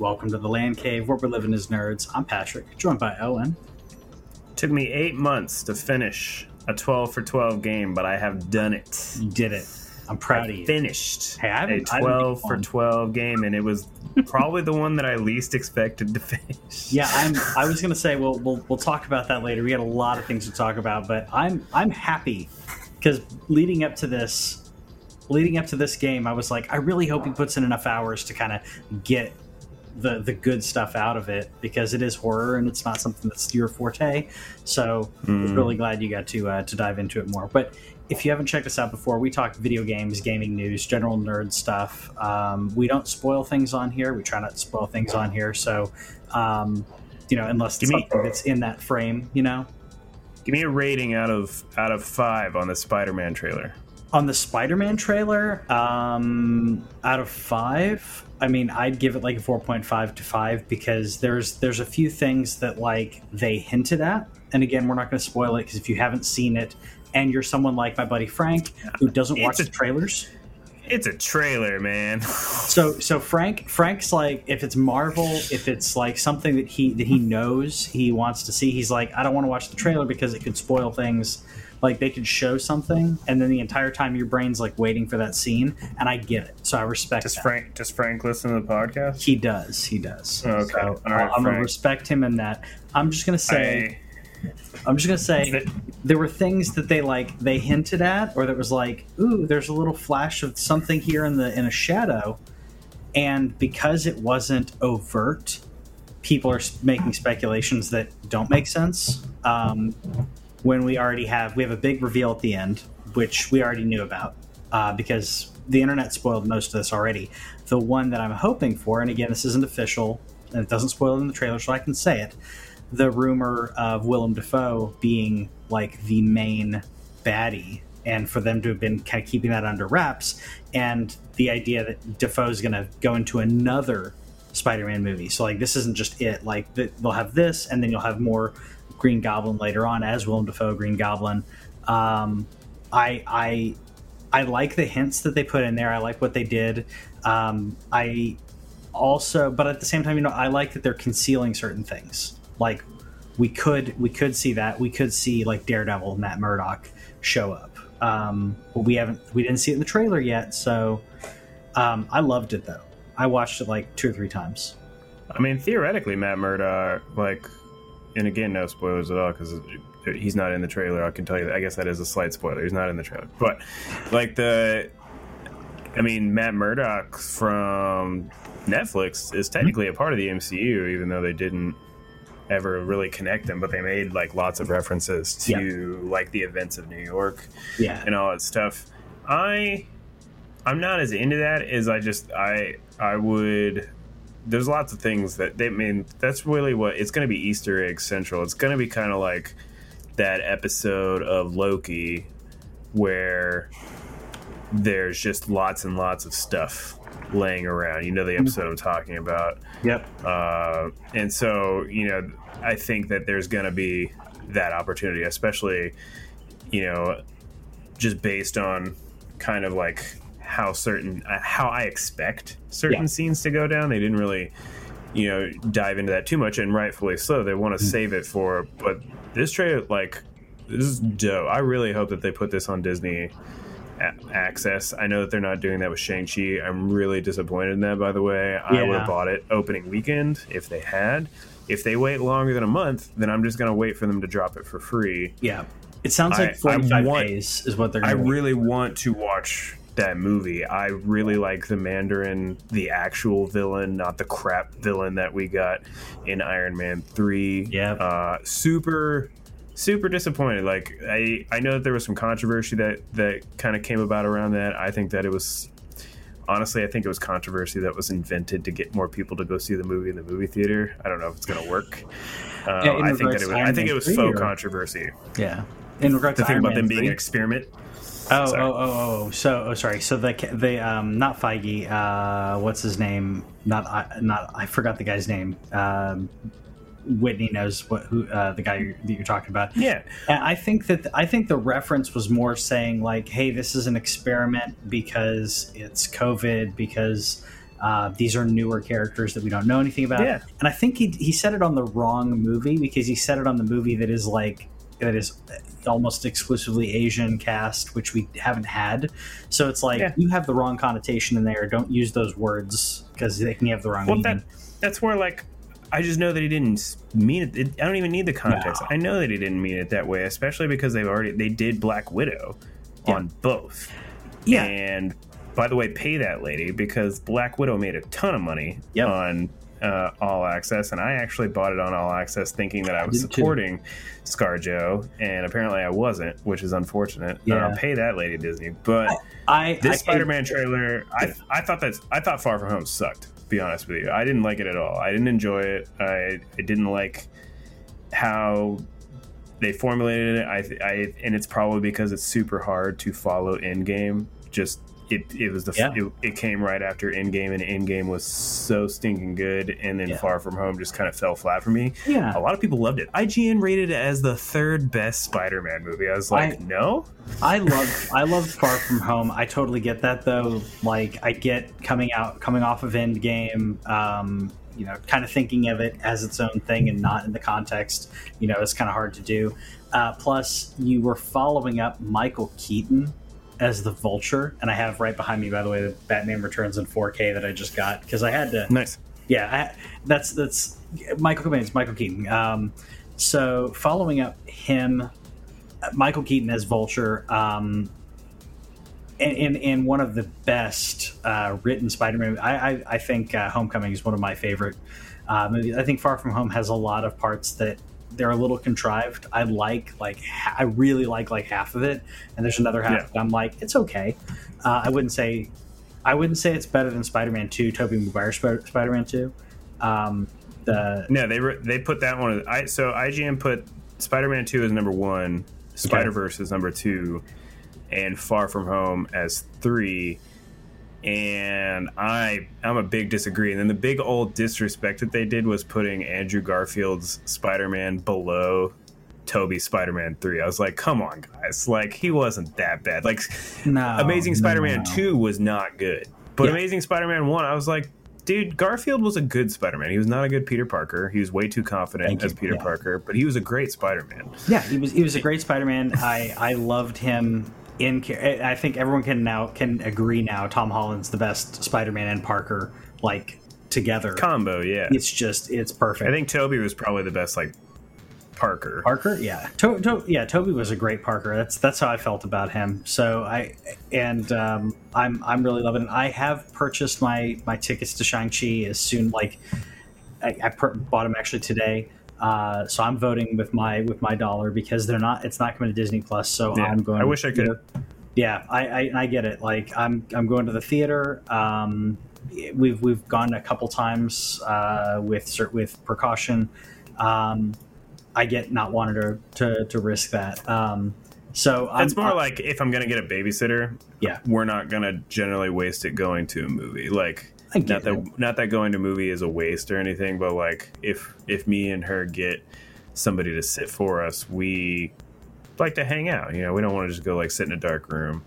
Welcome to the Land Cave, where we're living as nerds. I'm Patrick, joined by Owen. Took me eight months to finish a 12 for 12 game, but I have done it. You did it. I'm proud I of you. finished Hey, I a I haven't 12 beat for 12 game, and it was probably the one that I least expected to finish. Yeah, I'm. I was gonna say we'll we'll we'll talk about that later. We got a lot of things to talk about, but I'm I'm happy because leading up to this, leading up to this game, I was like, I really hope he puts in enough hours to kind of get the the good stuff out of it because it is horror and it's not something that's your forte. So Mm. really glad you got to uh, to dive into it more. But if you haven't checked us out before, we talk video games, gaming news, general nerd stuff. Um, we don't spoil things on here. We try not to spoil things on here. So, um, you know, unless it's me- something that's in that frame, you know. Give me a rating out of out of five on the Spider-Man trailer. On the Spider-Man trailer, um, out of five, I mean, I'd give it like a four point five to five because there's there's a few things that like they hinted at, and again, we're not going to spoil it because if you haven't seen it and you're someone like my buddy Frank who doesn't It's watch a- the trailers, It's a trailer, man. so so Frank Frank's like if it's Marvel, if it's like something that he that he knows he wants to see, he's like I don't want to watch the trailer because it could spoil things. Like they could show something, and then the entire time your brain's like waiting for that scene, and I get it. So I respect. Does that. Frank does Frank listen to the podcast? He does. He does. Okay. So All right, I'm gonna respect him in that. I'm just gonna say. I, I'm just gonna say Th- there were things that they like they hinted at, or that was like, ooh, there's a little flash of something here in the in a shadow, and because it wasn't overt, people are making speculations that don't make sense. Um, when we already have we have a big reveal at the end, which we already knew about uh, because the internet spoiled most of this already. The one that I'm hoping for, and again, this isn't official, and it doesn't spoil in the trailer, so I can say it the rumor of Willem Dafoe being like the main baddie, and for them to have been kind of keeping that under wraps, and the idea that Dafoe's going to go into another Spider-Man movie. So like this isn't just it. Like they'll have this, and then you'll have more Green Goblin later on as Willem Dafoe Green Goblin. Um, I I I like the hints that they put in there. I like what they did. Um, I also, but at the same time, you know, I like that they're concealing certain things. Like we could we could see that we could see like Daredevil, and Matt Murdock show up. Um, but we haven't we didn't see it in the trailer yet. So um, I loved it though. I watched it like two or three times. I mean, theoretically, Matt Murdock, like, and again, no spoilers at all because he's not in the trailer. I can tell you. That. I guess that is a slight spoiler. He's not in the trailer, but like the, I mean, Matt Murdock from Netflix is technically a part of the MCU, even though they didn't ever really connect them, but they made like lots of references to like the events of New York Yeah, and all that stuff. I I'm not as into that as I just I I would there's lots of things that they I mean that's really what it's going to be Easter egg central. It's going to be kind of like that episode of Loki where there's just lots and lots of stuff laying around. You know the episode I'm talking about. yep, Uh, and so, you know, I think that there's going to be that opportunity, especially, you know, just based on kind of like how certain, uh, how I expect certain Yeah. scenes to go down. They didn't really, you know, dive into that too much, and rightfully so. They want to save it for, but this trailer, like, this is dope. I really hope that they put this on Disney a- access. I know that they're not doing that with Shang-Chi. I'm really disappointed in that, by the way. I would have bought it opening weekend if they had. If they wait longer than a month, then I'm just going to wait for them to drop it for free. yeah. It sounds I- like forty-five I want- days is what they're. I really want to watch that movie. I really like the Mandarin, the actual villain, not the crap villain that we got in Iron Man three. Yeah. uh, super super disappointed. Like I I know that there was some controversy that that kind of came about around that. I think that it was honestly, I think it was controversy that was invented to get more people to go see the movie in the movie theater. I don't know if it's going to work. Um, Yeah, I think that it was. I think Man it was faux or- controversy. Yeah. In regards The to thing Iron about them being 3? an experiment. Oh, Sorry. oh, oh, oh. So, oh, sorry. So the the um, not Feige. Uh, what's his name? Not I, not. I forgot the guy's name. Um, Whitney knows what who uh, the guy you're, that you're talking about. Yeah, And I think that I think the reference was more saying like, "Hey, this is an experiment because it's COVID because." Uh, these are newer characters that we don't know anything about, Yeah. and I think he, he said it on the wrong movie because he said it on the movie that is like that is almost exclusively Asian cast, which we haven't had. So it's like Yeah. you have the wrong connotation in there. Don't use those words because they can have the wrong well, meaning. that that's where like. I just know that he didn't mean it. it I don't even need the context. No. I know that he didn't mean it that way, especially because they've already they did Black Widow Yeah. on both. yeah, And by the way, pay that lady because Black Widow made a ton of money Yep. on uh, All Access, and I actually bought it on All Access thinking that I was did too. supporting ScarJo, and apparently I wasn't, which is unfortunate. Yeah. Uh, pay that lady, Disney. But I this I- Spider-Man trailer, I, I thought that I thought Far From Home sucked. To be honest with you, I didn't like it at all. I didn't enjoy it. I, I didn't like how they formulated it. I, I and it's probably because it's super hard to follow in game Just it, it was the Yeah. it, it came right after Endgame, and Endgame was so stinking good, and then Yeah. Far From Home just kind of fell flat for me. Yeah. A lot of people loved it. IGN rated it as the third best Spider-Man movie. I was like, I- no. I love I love Far From Home. I totally get that though. Like I get coming out coming off of Endgame, um, you know, kind of thinking of it as its own thing and not in the context. You know, it's kind of hard to do. Uh, plus, you were following up Michael Keaton as the Vulture, and I have right behind me, by the way, the Batman Returns in 4K that I just got because I had to Nice. yeah, I, that's that's Michael It's Michael Keaton. Um, so following up him, Michael Keaton as Vulture, um, in, in in one of the best uh, written Spider-Man. I I, I think uh, Homecoming is one of my favorite uh, movies. I think Far From Home has a lot of parts that they're a little contrived. I like like ha- I really like like half of it, and there's another half Yeah. that I'm like it's okay. Uh, I wouldn't say I wouldn't say it's better than Spider-Man Two, Tobey Maguire Sp- Spider-Man Two. Um, the No, they re- they put that one. I so IGN put Spider-Man Two as number one, Spider Verse is number two, and Far From Home as three. And I I'm a big disagree. And then the big old disrespect that they did was putting Andrew Garfield's Spider-Man below Toby Spider-Man three. I was like, come on, guys! Like he wasn't that bad. Like no Amazing Spider-Man no. 2 was not good. But Yeah. Amazing Spider-Man 1, I was like, dude, Garfield was a good Spider-Man. He was not a good Peter Parker. He was way too confident Thank as you. Peter Yeah. Parker, but he was a great Spider-Man. Yeah, he was he was a great Spider-Man. I I loved him in. I think everyone can now can agree now. Tom Holland's the best Spider-Man and Parker like together. Combo, yeah. It's just it's perfect. I think Toby was probably the best like Parker. Parker, yeah, to, to, yeah, Toby was a great Parker. That's that's how I felt about him. So I and um, I'm I'm really loving it. I have purchased my my tickets to Shang Chi as soon like I, I per- bought them actually today. Uh, so I'm voting with my with my dollar because they're not. It's not coming to Disney Plus. So Yeah, I'm going. I wish I could. Yeah, I, I, I get it. Like I'm I'm going to the theater. Um, we've we've gone a couple times uh, with with precaution. Um, I get not wanting to to, to risk that. Um, so It's I'm, more like if I'm gonna get a babysitter, Yeah. we're not gonna generally waste it going to a movie. Like not that it. not that going to movie is a waste or anything, but like if if me and her get somebody to sit for us, we like to hang out. You know, we don't want to just go like sit in a dark room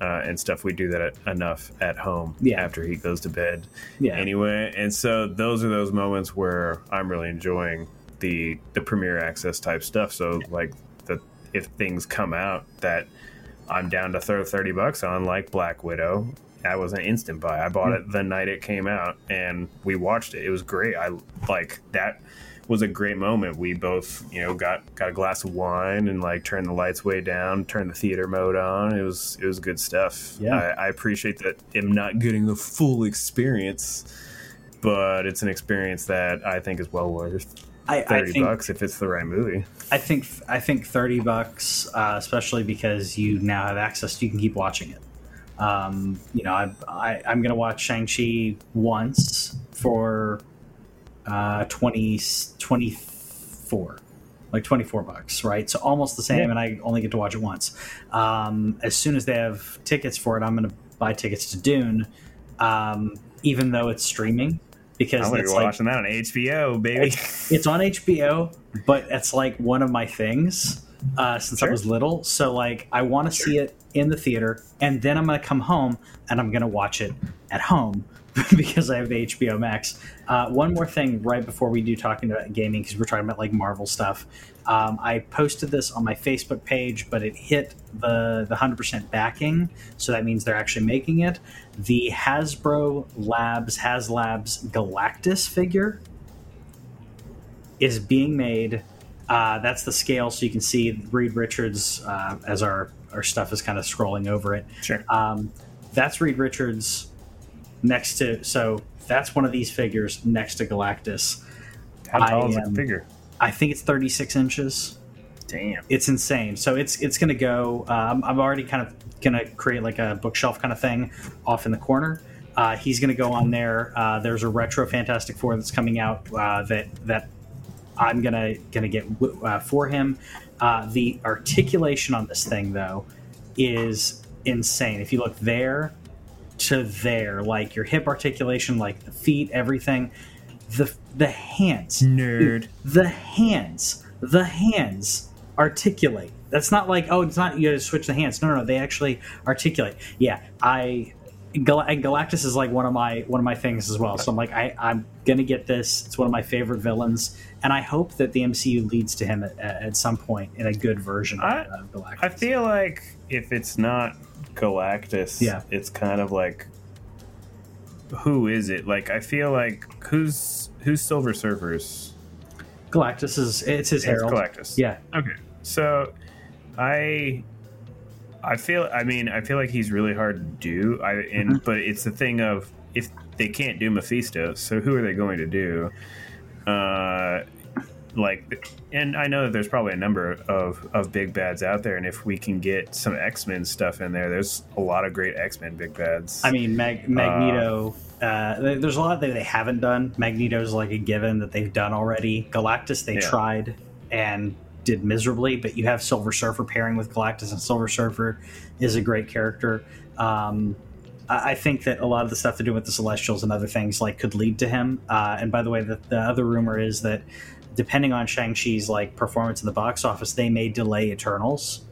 uh, and stuff. We do that at, enough at home Yeah. after he goes to bed. Yeah. Anyway, and so those are those moments where I'm really enjoying the the premiere access type stuff. So like the if things come out that I'm down to throw 30 bucks on, like Black Widow. That was an instant buy. I bought it the night it came out and we watched it. It was great. I like that was a great moment. We both, you know, got got a glass of wine and like turned the lights way down, turned the theater mode on. It was it was good stuff. Yeah. I, I appreciate that I'm not getting the full experience, but it's an experience that I think is well worth I, I thirty think bucks if it's the right movie. I think I think thirty bucks, uh, especially because you now have access. You can keep watching it. Um, you know, I, I I'm gonna watch Shang Chi once for uh, 20, 24 like 24 bucks right so almost the same Yeah. and i only get to watch it once um, as soon as they have tickets for it i'm going to buy tickets to dune um, even though it's streaming because I'm it's be like watching that on HBO, baby. it's, it's on HBO, but it's like one of my things uh, since I was little. So like I want to see it in the theater, and then I'm gonna come home and I'm gonna watch it at home because I have HBO Max. Uh, one more thing, right before we do talking about gaming, because we're talking about like Marvel stuff. Um, I posted this on my Facebook page, but it hit the the hundred percent backing, so that means they're actually making it. The Hasbro Labs HasLabs Galactus figure is being made. Uh, that's the scale, so you can see Reed Richards uh, as our our stuff is kind of scrolling over it. Sure. Um, that's Reed Richards next to. So that's one of these figures next to Galactus. How tall I is the figure? I think it's 36 inches. Damn. It's insane. So it's it's going to go. Um, I'm already kind of going to create like a bookshelf kind of thing off in the corner. Uh, he's going to go on there. Uh, there's a retro Fantastic Four that's coming out uh, that that I'm gonna gonna get uh, for him. Uh, the articulation on this thing though is insane. If you look there to there, like your hip articulation, like the feet, everything, the the hands, Nerd. the hands, the hands articulate. That's not like oh, it's not you got to switch the hands. No, no, no, they actually articulate. Yeah, I Gal- and Galactus is like one of my one of my things as well. So I'm like I I'm gonna get this. It's one of my favorite villains, and I hope that the MCU leads to him at, at some point in a good version of, I- of Galactus. I feel like if it's not Galactus, Yeah. it's kind of like who is it? Like I feel like who's who's Silver Surfers? Galactus is it's his It's. Galactus. Yeah, Okay. So I I feel I mean I feel like he's really hard to do. I and Mm-hmm. but it's the thing of if they can't do Mephisto, so who are they going to do? Uh like and I know that there's probably a number of of big bads out there and if we can get some X-Men stuff in there, there's a lot of great X-Men big bads. I mean Mag- Magneto. Uh, there- there's a lot that they haven't done. Magneto's like a given that they've done already. Galactus they Yeah. tried and did miserably, but you have Silver Surfer pairing with Galactus, and Silver Surfer is a great character. Um, I I think that a lot of the stuff they're doing with the Celestials and other things like could lead to him. Uh, and by the way, the, the other rumor is that depending on Shang Chi's like performance in the box office, they may delay Eternals.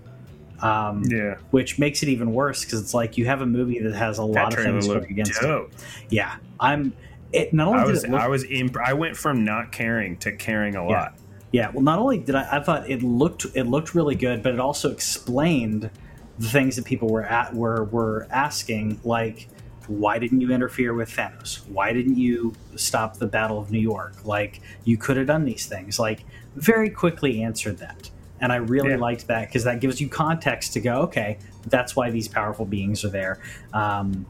Um, yeah. which makes it even worse because it's like you have a movie that has a lot That of things going against it. Yeah, I'm. It not only I did was it look, I was imp- I went from not caring to caring a lot. Yeah. Well, not only did I, I thought it looked it looked really good, but it also explained the things that people were at were were asking, like why didn't you interfere with Thanos? Why didn't you stop the Battle of New York? Like you could have done these things. Like very quickly answered that. And I really Yeah. liked that because that gives you context to go, okay, that's why these powerful beings are there. Um,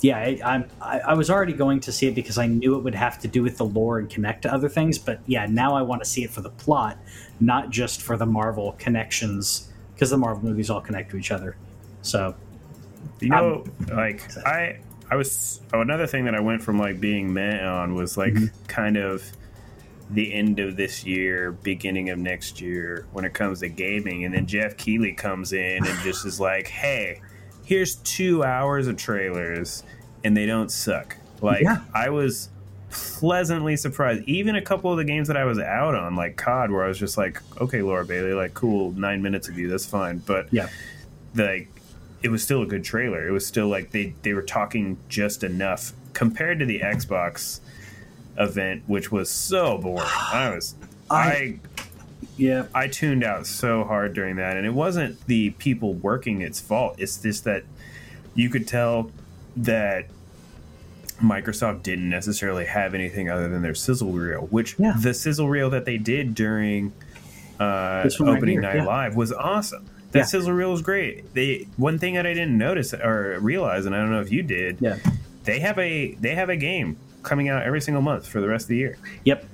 yeah, I, I'm, I, I was already going to see it because I knew it would have to do with the lore and connect to other things. But yeah, now I want to see it for the plot, not just for the Marvel connections, because the Marvel movies all connect to each other. So You know, like I, I was oh, another thing that I went from like being meh on was like mm-hmm. kind of the end of this year, beginning of next year when it comes to gaming, and then Geoff Keighley comes in and just is like, "Hey, here's two hours of trailers, and they don't suck." Like Yeah. I was pleasantly surprised. Even a couple of the games that I was out on, like COD, where I was just like, "Okay, Laura Bailey, like cool, nine minutes of you, that's fine," but yeah, like it was still a good trailer. It was still like they they were talking just enough compared to the Xbox event, which was so boring. I was I yeah, I tuned out so hard during that, and it wasn't the people working its fault. It's just that you could tell that Microsoft didn't necessarily have anything other than their sizzle reel, which Yeah. the sizzle reel that they did during uh, one right opening night yeah. live was awesome. That Yeah. sizzle reel was great. They one thing that I didn't notice or realize, and I don't know if you did, Yeah. they have a they have a game coming out every single month for the rest of the year. Yep.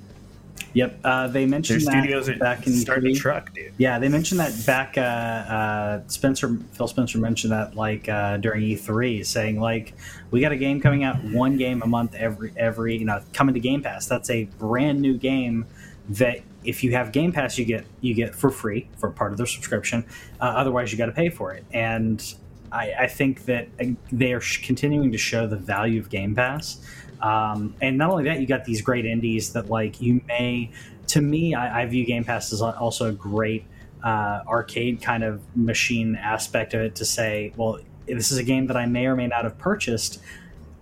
Yep. Uh, they Their mentioned studios that are back in starting E3. to truck, dude. Yeah, they mentioned that back. Uh, uh, Spencer, Phil Spencer mentioned that like uh, during E3, saying like we got a game coming out, one game a month every every you know coming to Game Pass. That's a brand new game that if you have Game Pass, you get you get for free for part of their subscription. Uh, otherwise, you got to pay for it. And I, I think that uh, they are sh- continuing to show the value of Game Pass. Um, and not only that, you got these great indies that like you may. To me, I, I view Game Pass as also a great uh, arcade kind of machine aspect of it to say, well, this is a game that I may or may not have purchased,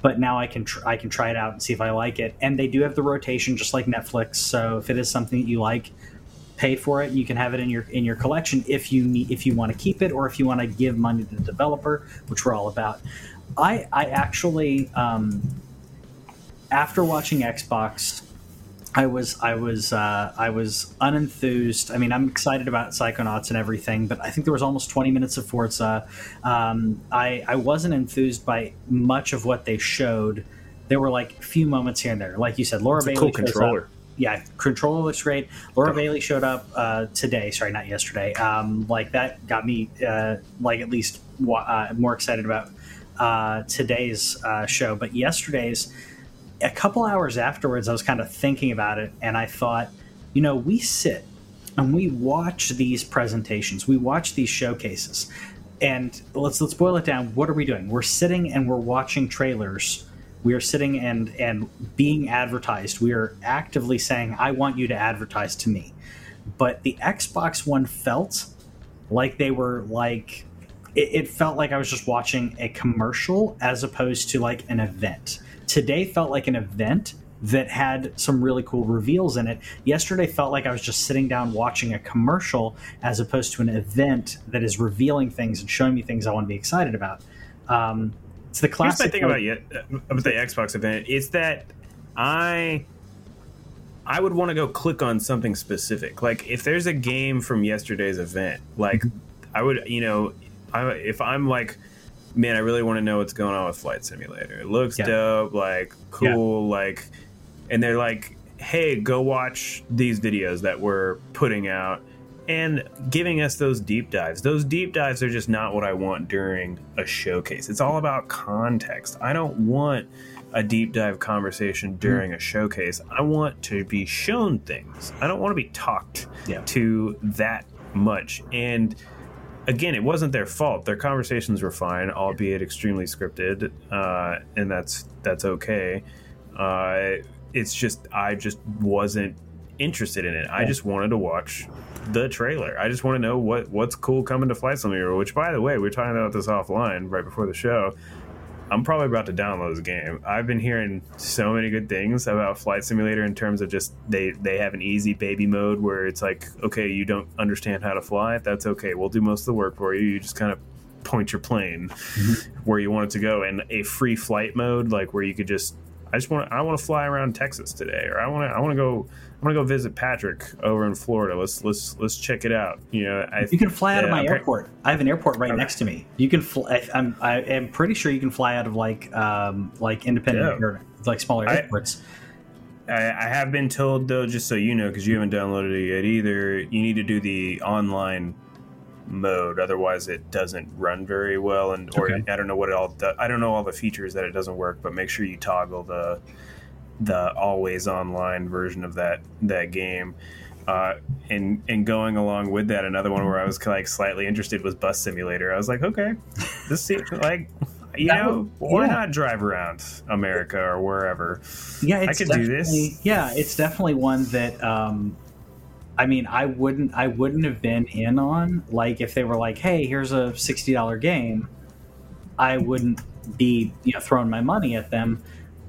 but now I can tr- I can try it out and see if I like it. And they do have the rotation, just like Netflix. So if it is something that you like, pay for it. You can have it in your in your collection if you need if you want to keep it or if you want to give money to the developer, which we're all about. I I actually um, after watching Xbox. I was I was uh, I was unenthused. I mean, I'm excited about Psychonauts and everything, but I think there was almost 20 minutes of Forza. Um, I I wasn't enthused by much of what they showed. There were like a few moments here and there, like you said. Laura It's a Bailey cool controller. up. Yeah, controller looks great. Laura Bailey showed up uh, today. Sorry, not yesterday. Um, like that got me uh, like at least wa- uh, more excited about uh, today's uh, show. But yesterday's a couple hours afterwards, I was kind of thinking about it, and I thought, you know, we sit and we watch these presentations, we watch these showcases, and let's let's boil it down. What are we doing? We're sitting and we're watching trailers. We are sitting and and being advertised. We are actively saying, "I want you to advertise to me." But the Xbox One felt like they were like it, it felt like I was just watching a commercial as opposed to like an event. Today felt like an event that had some really cool reveals in it. Yesterday felt like I was just sitting down watching a commercial as opposed to an event that is revealing things and showing me things I want to be excited about. Um, it's the Here's classic. my thing about you about the Xbox event is that I I would want to go click on something specific. Like if there's a game from yesterday's event, like I would, you know, I, if I'm like, man, I really want to know what's going on with Flight Simulator. It looks Yeah. dope, like cool, like, and they're like, hey, go watch these videos that we're putting out and giving us those deep dives. Those deep dives are just not what I want during a showcase. It's all about context. I don't want a deep dive conversation mm-hmm. during a showcase. I want to be shown things. I don't want to be talked Yeah. to that much. And again, it wasn't their fault. Their conversations were fine, albeit extremely scripted, uh, and that's that's okay. Uh, it's just I just wasn't interested in it. I just wanted to watch the trailer. I just want to know what what's cool coming to Flight Simulator. Which, by the way, we were talking about this offline right before the show. I'm probably about to download this game. I've been hearing so many good things about Flight Simulator in terms of just they they have an easy baby mode where it's like, okay, you don't understand how to fly, that's okay. We'll do most of the work for you. You just kind of point your plane mm-hmm. where you want it to go, and a free flight mode like where you could just I just want I want to fly around Texas today, or I want to I want to go I want to go visit Patrick over in Florida. Let's let's let's check it out. You know, I, You can fly out of my airport. I have an airport right Okay. next to me. You can fly. I, I'm I am pretty sure you can fly out of like um like independent Yeah. or like smaller airports. I, I have been told though, just so you know, because you haven't downloaded it yet either, you need to do the online mode, otherwise it doesn't run very well. And or Okay. I don't know what it all. do- I don't know all the features that it doesn't work, but make sure you toggle the the always online version of that that game. Uh, and and going along with that, another one where I was like slightly interested was Bus Simulator. I was like, okay, this seems like you That know would- why yeah. not drive around America or wherever? Yeah, it's could do this. Yeah, it's definitely one that um, I mean, I wouldn't, I wouldn't have been in on like if they were like, "Hey, here's a sixty dollar game," I wouldn't be, you know, throwing my money at them.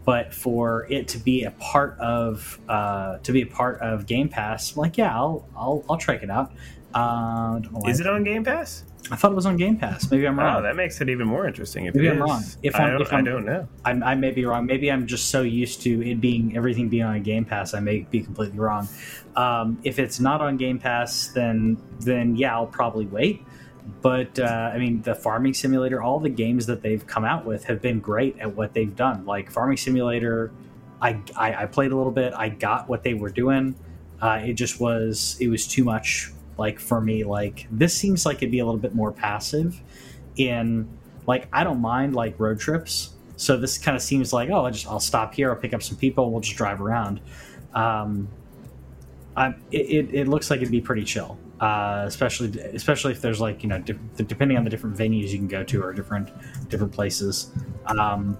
But for it to be a part of uh, to be a part of Game Pass, I'm like yeah, I'll I'll I'll check it out. Uh, don't know why- Is it on Game Pass? I thought it was on Game Pass. Maybe I'm wrong. Oh, that makes it even more interesting. If Maybe it I'm is. wrong. If I I'm- don't, if I'm- I don't know. I, I may be wrong. Maybe I'm just so used to it being everything being on Game Pass. I may be completely wrong. Um, if it's not on Game Pass, then then yeah, I'll probably wait. But uh, I mean, the Farming Simulator, all the games that they've come out with have been great at what they've done. Like Farming Simulator, I I, I played a little bit. I got what they were doing. Uh, it just was it was too much like for me like this seems like it'd be a little bit more passive in like i don't mind like road trips so this kind of seems like oh i just i'll stop here i'll pick up some people we'll just drive around um I, it, it, it looks like it'd be pretty chill uh, especially especially if there's like you know di- depending on the different venues you can go to or different different places um,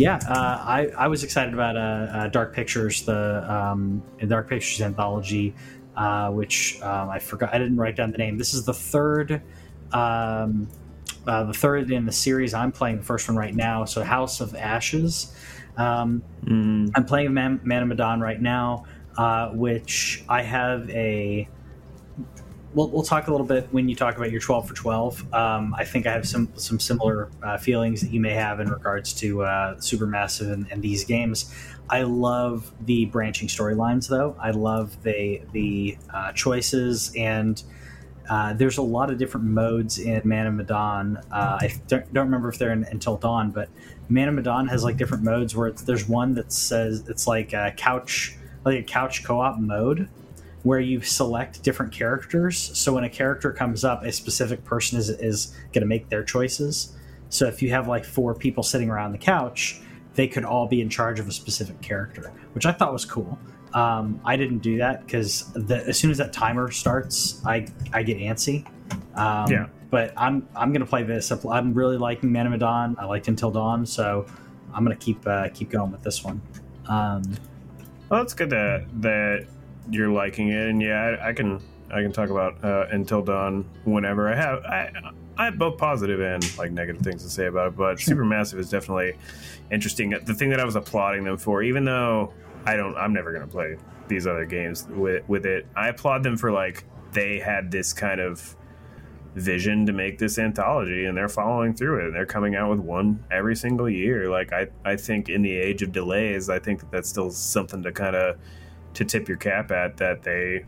yeah, uh, I, I was excited about uh, uh, Dark Pictures, the um, Dark Pictures anthology, uh, which um, I forgot. I didn't write down the name. This is the third, um, uh, the third in the series. I'm playing the first one right now. So House of Ashes. Um, Mm, I'm playing Man, Man of Medan right now, uh, which I have a. We'll, we'll talk a little bit when you talk about your 12 for 12. Um, I think I have some some similar uh, feelings that you may have in regards to uh, Supermassive and, and these games. I love the branching storylines, though. I love the the uh, choices and. Uh, there's a lot of different modes in Man of Medan. Uh, I don't, don't remember if they're in Until Dawn, but Man of Medan has like different modes where there's one that says it's like a couch, like a couch co-op mode, where you select different characters. So when a character comes up, a specific person is is going to make their choices. So if you have like four people sitting around the couch, they could all be in charge of a specific character, which I thought was cool. Um, I didn't do that because as soon as that timer starts, I I get antsy. Um, Yeah. But I'm I'm gonna play this. I'm really liking Man of Medan. I liked Until Dawn, so I'm gonna keep uh, keep going with this one. Um, well, it's good that that you're liking it, and yeah, I, I can I can talk about uh, Until Dawn whenever I have. I I have both positive and like negative things to say about it, but Supermassive is definitely interesting. The thing that I was applauding them for, even though I don't, I'm never gonna play these other games with with it. I applaud them for like they had this kind of vision to make this anthology and they're following through it they're coming out with one every single year like i i think in the age of delays i think that that's still something to kind of to tip your cap at that they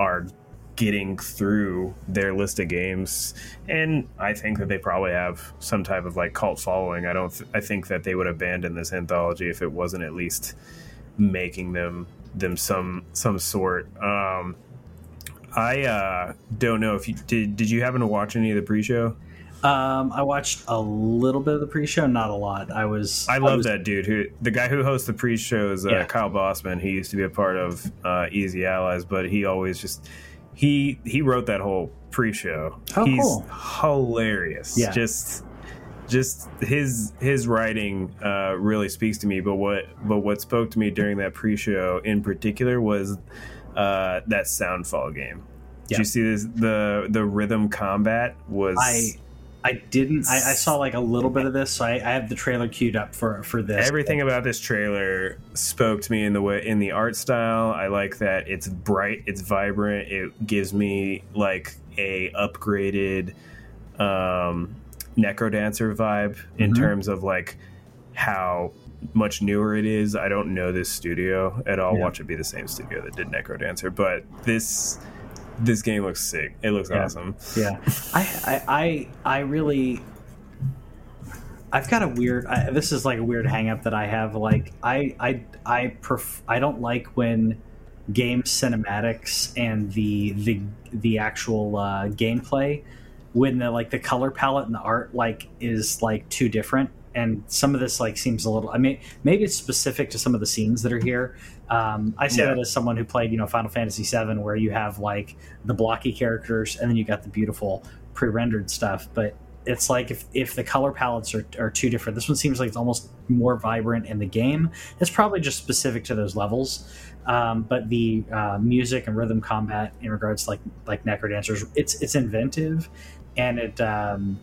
are getting through their list of games and i think that they probably have some type of like cult following i don't th- i think that they would abandon this anthology if it wasn't at least making them them some some sort um I uh, don't know if you did. Did you happen to watch any of the pre-show? Um, I watched a little bit of the pre-show, not a lot. I was I love was- that dude. Who the guy who hosts the pre-show is uh, Yeah. Kyle Bossman. He used to be a part of uh, Easy Allies, but he always just he he wrote that whole pre-show. Oh, He's cool. hilarious. Yeah. just just his his writing uh, really speaks to me. But what but what spoke to me during that pre-show in particular was uh, that Soundfall game. Did you see this? The the rhythm combat was I I didn't. I, I saw like a little bit of this, so I, I have the trailer queued up for for this. Everything about this trailer spoke to me in the way in the art style. I like that it's bright, it's vibrant. It gives me like a upgraded um, Necrodancer vibe in Mhm. terms of like how much newer it is. I don't know this studio at all. Yeah. Watch it be the same studio that did Necrodancer, but this this game looks sick. It looks Yeah. awesome. yeah I, I i i really i've got a weird I, this is like a weird hang up that i have like i i i pref- i don't like when game cinematics and the the the actual uh, gameplay when the like the color palette and the art like is like too different and some of this like seems a little i mean maybe it's specific to some of the scenes that are here. Um, i say Yeah. that as someone who played you know final fantasy 7 where you have like the blocky characters and then you got the beautiful pre-rendered stuff but it's like if, if the color palettes are, are too different this one seems like it's almost more vibrant in the game. It's probably just specific to those levels. Um, but the uh, music and rhythm combat in regards to like like necrodancers it's it's inventive and it um,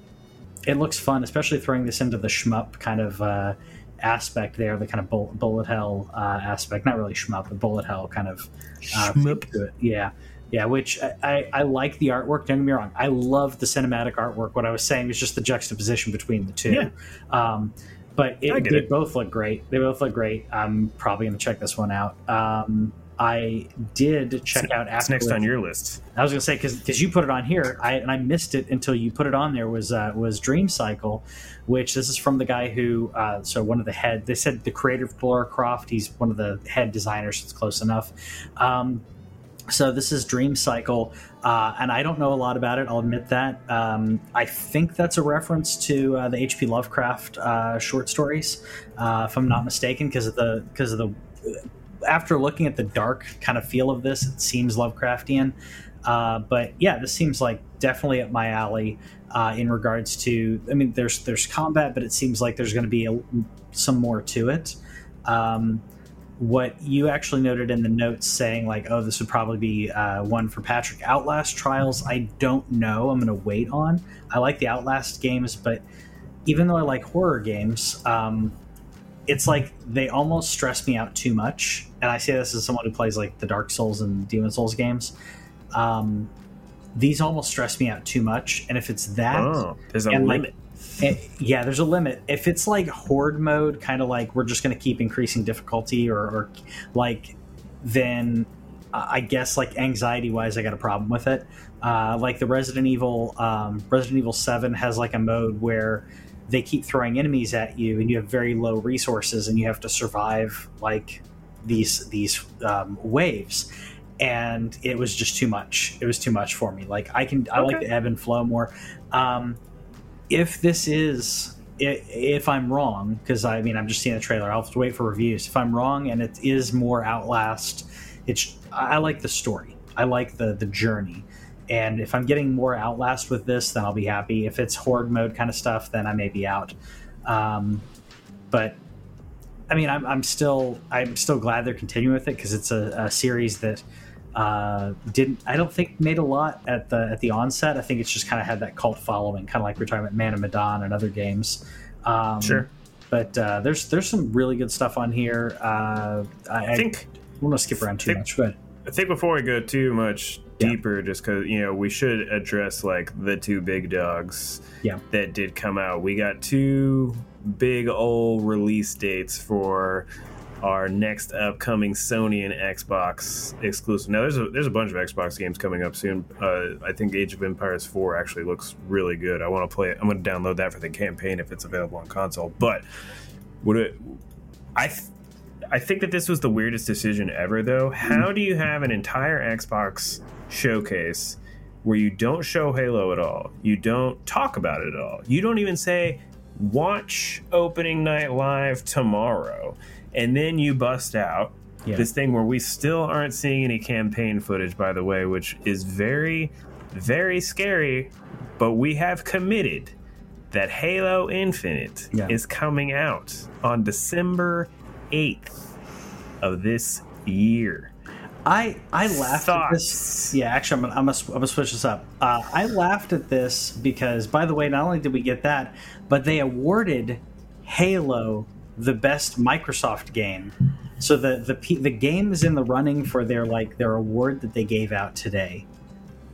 it looks fun especially throwing this into the shmup kind of uh, aspect there, the kind of bullet, bullet hell uh, aspect. Not really shmup, but bullet hell kind of uh, Shmup. to it. Yeah. Yeah, which I, I, I like the artwork. Don't get me wrong. I love the cinematic artwork. What I was saying was just the juxtaposition between the two. Yeah. Um, but it, they it. both look great. They both look great. I'm probably going to check this one out. Um, I did check out It's next on your list. I was gonna say because you put it on here, I, and I missed it until you put it on there. Was uh, was Dream Cycle, which this is from the guy who, uh, so one of the head. They said the creator of Laura Croft. He's one of the head designers. It's close enough. Um, so this is Dream Cycle, uh, and I don't know a lot about it. I'll admit that. Um, I think that's a reference to uh, the H.P. Lovecraft uh, short stories, uh, if I'm not mistaken, because of the because of the. After looking at the dark kind of feel of this, it seems Lovecraftian. Uh, but yeah, this seems like definitely up my alley uh, in regards to. I mean, there's there's combat, but it seems like there's going to be a, some more to it. Um, what you actually noted in the notes saying like oh this would probably be uh, one for patrick outlast trials i don't know i'm going to wait on i like the outlast games but even though i like horror games um, it's like they almost stress me out too much and i say this as someone who plays like the dark souls and demon souls games um, these almost stress me out too much and if it's that Oh, there's a and, like, limit. it- yeah, there's a limit. If it's like horde mode, kind of like we're just going to keep increasing difficulty, or, or like, then uh, I guess like anxiety wise, I got a problem with it. Uh, like the Resident Evil, um, Resident Evil Seven has like a mode where they keep throwing enemies at you, and you have very low resources, and you have to survive like these these um, waves. And it was just too much. It was too much for me. Like I can, I like Okay. the ebb and flow more. Um, if this is if I'm wrong, because I mean I'm just seeing the trailer, I'll have to wait for reviews. If I'm wrong and it is more Outlast, it's I I like the story. I like the the journey. And if I'm getting more Outlast with this, then I'll be happy. If it's horde mode kind of stuff, then I may be out. Um, but I mean, I'm, I'm still I'm still glad they're continuing with it because it's a, a series that uh, didn't I don't think made a lot at the at the onset. I think it's just kind of had that cult following, kind of like we're talking about Man of Medan and other games. Um, Sure. but uh, there's there's some really good stuff on here. Uh, I, I think I want to skip around too think- much. Good. I think before we go too much Yeah. deeper, just because you know we should address like the two big dogs Yeah. that did come out. We got two big old release dates for our next upcoming Sony and Xbox exclusive. Now there's a there's a bunch of Xbox games coming up soon. Uh, I think Age of Empires 4 actually looks really good. I want to play it. I'm going to download that for the campaign if it's available on console. But would it? I. Th- I think that this was the weirdest decision ever, though. How do you have an entire Xbox showcase where you don't show Halo at all? You don't talk about it at all. You don't even say, watch opening night live tomorrow. And then you bust out Yeah. this thing where we still aren't seeing any campaign footage, by the way, which is very, very scary. But we have committed that Halo Infinite Yeah. is coming out on December 8th of this year. I I laughed at this. Yeah, actually, I'm gonna, I'm gonna, switch this up. Uh, I laughed at this because, by the way, not only did we get that, but they awarded Halo the best Microsoft game. So the the the game is in the running for their like their award that they gave out today.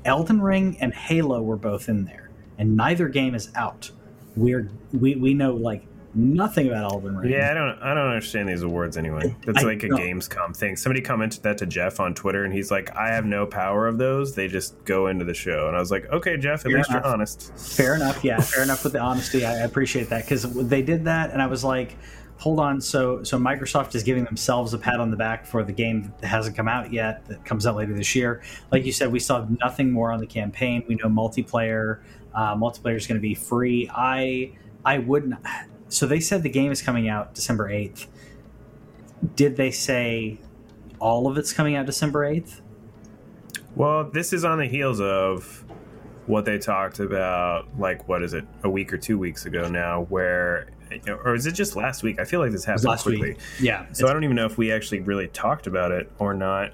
Elden Ring and Halo were both in there, and neither game is out. We're we we know like nothing about Elden Ring. Yeah, I don't I don't understand these awards anyway. That's I like a don't. Gamescom thing. Somebody commented that to Geoff on Twitter and he's like, I have no power of those. They just go into the show. And I was like, Okay, Geoff, at Fair least enough. you're honest. Fair enough. Yeah, fair enough with the honesty. I appreciate that because they did that, and I was like, "Hold on." So, so Microsoft is giving themselves a pat on the back for the game that hasn't come out yet, that comes out later this year. Like you said, we still have nothing more on the campaign. We know multiplayer. Uh, multiplayer is going to be free. I, I wouldn't. So they said the game is coming out December eighth. Did they say all of it's coming out December eighth? Well, this is on the heels of what they talked about, like, what is it, a week or two weeks ago now, where, or is it just last week? I feel like this happened Last quickly. week. Yeah. So I don't even know if we actually really talked about it or not.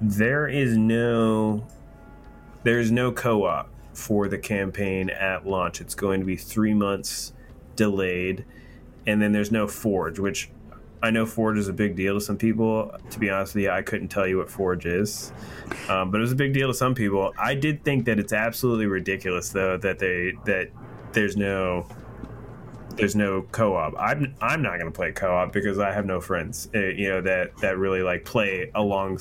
There is no there's no co-op for the campaign at launch. It's going to be 3 months delayed and then there's no Forge, which I know Forge is a big deal to some people. To be honest with you, I couldn't tell you what Forge is, um, but it was a big deal to some people. I did think that it's absolutely ridiculous, though, that they that there's no there's no co-op. I'm I'm not going to play co-op because I have no friends, uh, you know, that that really like play along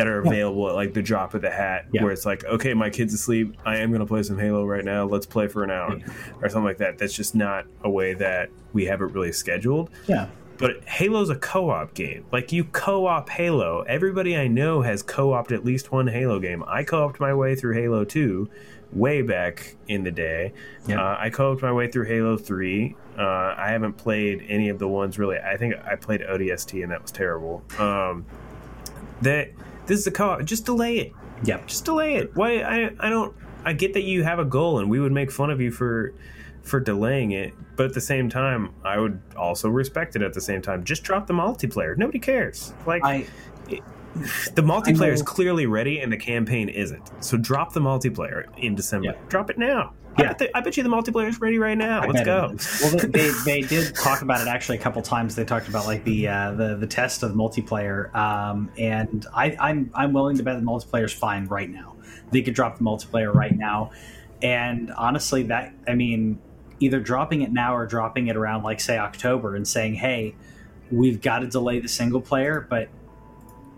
that are available at like the drop of the hat Yeah. where it's like okay my kid's asleep. I am going to play some halo right now. Let's play for an hour or something like that. That's just not a way that we have it really scheduled. Yeah. but halo's a co-op game. Like you co-op halo. Everybody i know has co-opted at least one halo game. I co-opted my way through halo 2 way back in the day. Yeah. uh, i co-opted my way through halo 3 uh, i haven't played any of the ones really. I think i played odst and that was terrible. Um, that this is a co-op just delay it Yep. just delay it. Why? I I don't. I get that you have a goal, and we would make fun of you for for delaying it, but at the same time, I would also respect it. At the same time, just drop the multiplayer. Nobody cares. Like I the multiplayer is clearly ready, and the campaign isn't. So drop the multiplayer in December. Drop it now. I, Yeah. bet the- I bet you the multiplayer is ready right now. I Let's go. Well, they, they, they did talk about it actually a couple times. They talked about like the uh, the the test of multiplayer, um, and I, I'm I'm willing to bet the multiplayer's fine right now. They could drop the multiplayer right now, and honestly, that I mean, either dropping it now or dropping it around like say October and saying, hey, we've got to delay the single player, but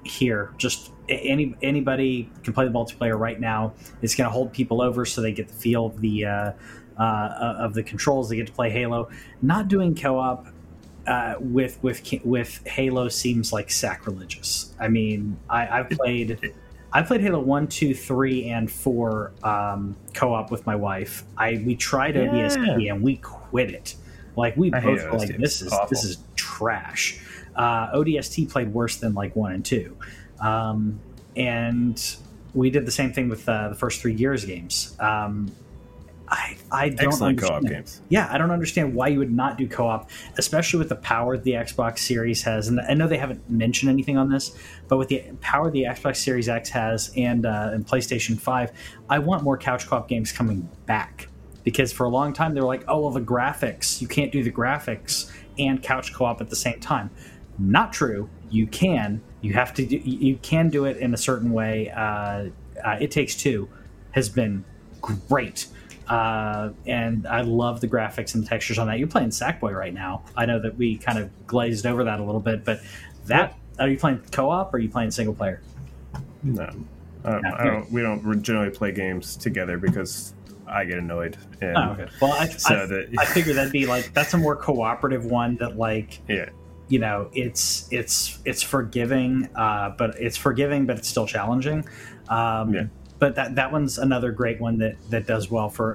here just any anybody can play the multiplayer right now. It's going to hold people over so they get the feel of the uh, uh, of the controls. They get to play halo. Not doing co-op uh, with with with halo seems like sacrilegious. I mean I, i've played i played halo 1 2 3 and 4 um, co-op with my wife. I we tried Yeah. odst and we quit it. Like we I both were like this is Awful. this is trash uh, ODST played worse than like one and two, um, and we did the same thing with uh, the first three Gears games. Um, I I don't Excellent co-op understand. games. Yeah, I don't understand why you would not do co-op, especially with the power the Xbox Series has. And I know they haven't mentioned anything on this, but with the power the Xbox Series X has and uh, and PlayStation Five, I want more couch co-op games coming back because for a long time they were like, oh well, the graphics you can't do the graphics and couch co-op at the same time. Not true. You can. You have to. Do, you can do it in a certain way. Uh, uh, it takes two has been great. Uh, and I love the graphics and the textures on that. You're playing Sackboy right now. I know that we kind of glazed over that a little bit, but that are you playing co-op or are you playing single player? No, I, I don't. We don't generally play games together because I get annoyed. And Oh, okay. Well, I, So I, that- I figure that'd be like that's a more cooperative one that like yeah, you know it's it's it's forgiving, uh, but it's forgiving, but it's still challenging. Um, Yeah. But that that one's another great one that that does well for.